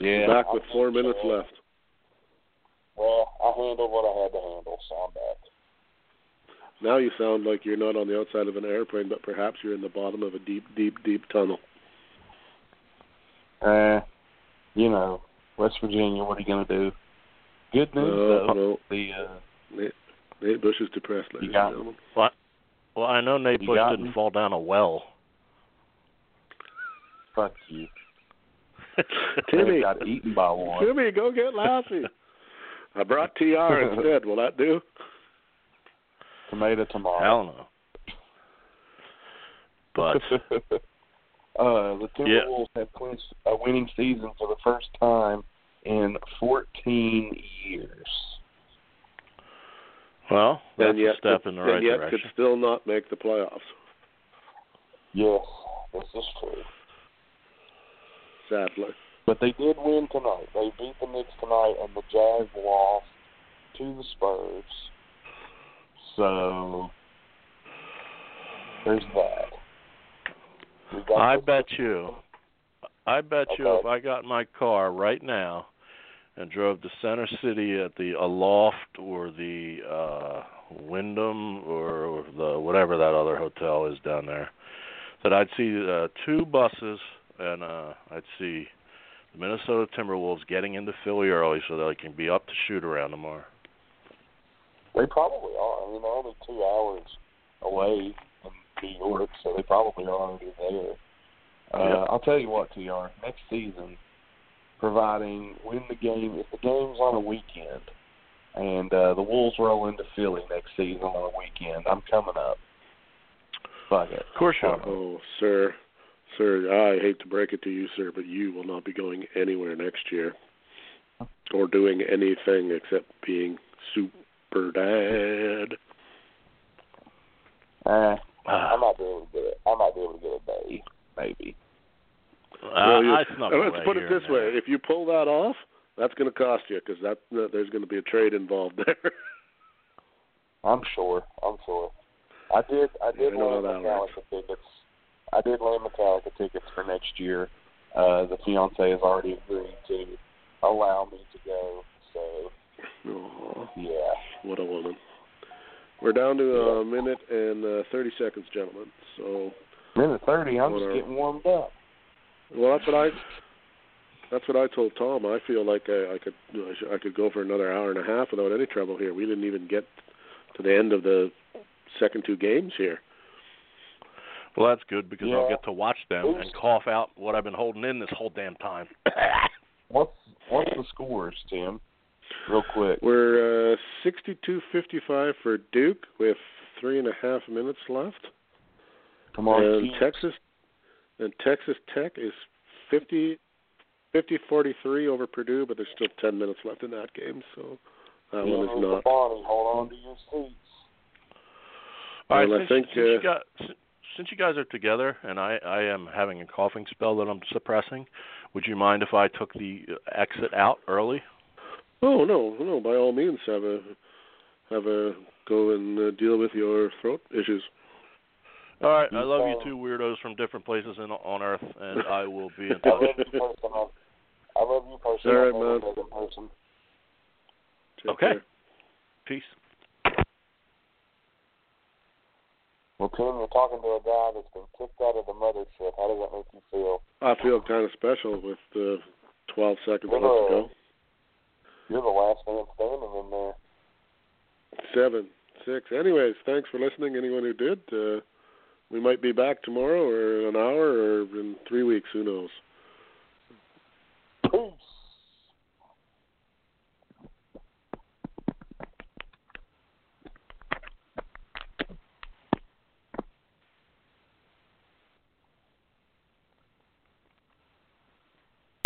Yeah. Back with I'm four minutes uh, left. Well, I handled what I had to handle, so I'm back. Now you sound like you're not on the outside of an airplane, but perhaps you're in the bottom of a deep, deep, deep tunnel. Uh, you know, West Virginia. What are you gonna do? Good news No, though. no. The uh, Nate, Nate Bush is depressed, ladies got- and gentlemen. Well, I know Nate You Bush didn't me? fall down a well. fuck you. [laughs] Timmy. Got eaten by one. Timmy, go get Lassie. [laughs] I brought TR instead. Will that do? Tomato, tomato. Hell no. But [laughs] uh, the Yeah. Timberwolves have clinched a winning season for the first time in 14 years. well, that's and yet, a step could, in the right and yet direction. could still not make the playoffs. Yes, this is true. Sadly. But they did win tonight. They beat the Knicks tonight, and the Jazz lost to the Spurs. So there's that. I bet you. I bet you if I got in my car right now and drove to Center City at the Aloft or the uh Wyndham or the whatever that other hotel is down there, that I'd see uh, two buses and uh I'd see the Minnesota Timberwolves getting into Philly early so that they can be up to shoot around tomorrow. They probably are. I mean, they're only two hours away New York, so they probably are already there. Uh, Yep. I'll tell you what, TR. Next season, providing when the game, if the game's on a weekend, and uh, the Wolves roll into Philly next season on a weekend, I'm coming up. Fuck it. Of course you are. Oh, sir. Sir, I hate to break it to you, sir, but you will not be going anywhere next year or doing anything except being super dad. Uh, I Ah, might be able to get it. I might be able to get a day, maybe. I, Well, you- I snuck Uh, Let's put it this and there. way: if you pull that off, that's going to cost you because that uh, there's going to be a trade involved [laughs] there. I'm sure. I'm sure. I did. I did I know land how that Metallica tickets. I did land Metallica tickets for next year. Uh, the fiance has already agreed to allow me to go. So oh, yeah. what a woman! We're down to a minute and uh, thirty seconds, gentlemen. So, Minute thirty. I'm just Whatever. getting warmed up. well, that's what I. That's what I told Tom. I feel like I, I could I, should, I could go for another hour and a half without any trouble here. We didn't even get to the end of the second two games here. Well, that's good because I'll get to watch them Who's- and cough out what I've been holding in this whole damn time. What's what's the scores, Tim? Real quick. We're uh, 62-55 for Duke with three and a half minutes left. Come on, and Chiefs. Texas and Texas Tech is 50 50-43 over Purdue, but there's still 10 minutes left in that game, so that one is not. Bonnie, hold on to your seats. All right, Well, I since, think, since, you uh, got, since- since you guys are together and I, I am having a coughing spell that I'm suppressing, would you mind if I took the uh, exit out early? Oh no, no! By all means, have a have a go and uh, deal with your throat issues. All right, I love you can. two weirdos from different places in, on Earth, and [laughs] I will be in I touch. love you person. I love you person. All right, man. in person. Okay. care. Peace. Well, Tim, you're talking to a guy that's been kicked out of the mothership. How does that make you feel? I feel kind of special with uh, 12 seconds left to go. You're the last man standing in there. Seven, six. Anyways, thanks for listening. Anyone who did, uh, we might be back tomorrow or an hour or in three weeks. Who knows?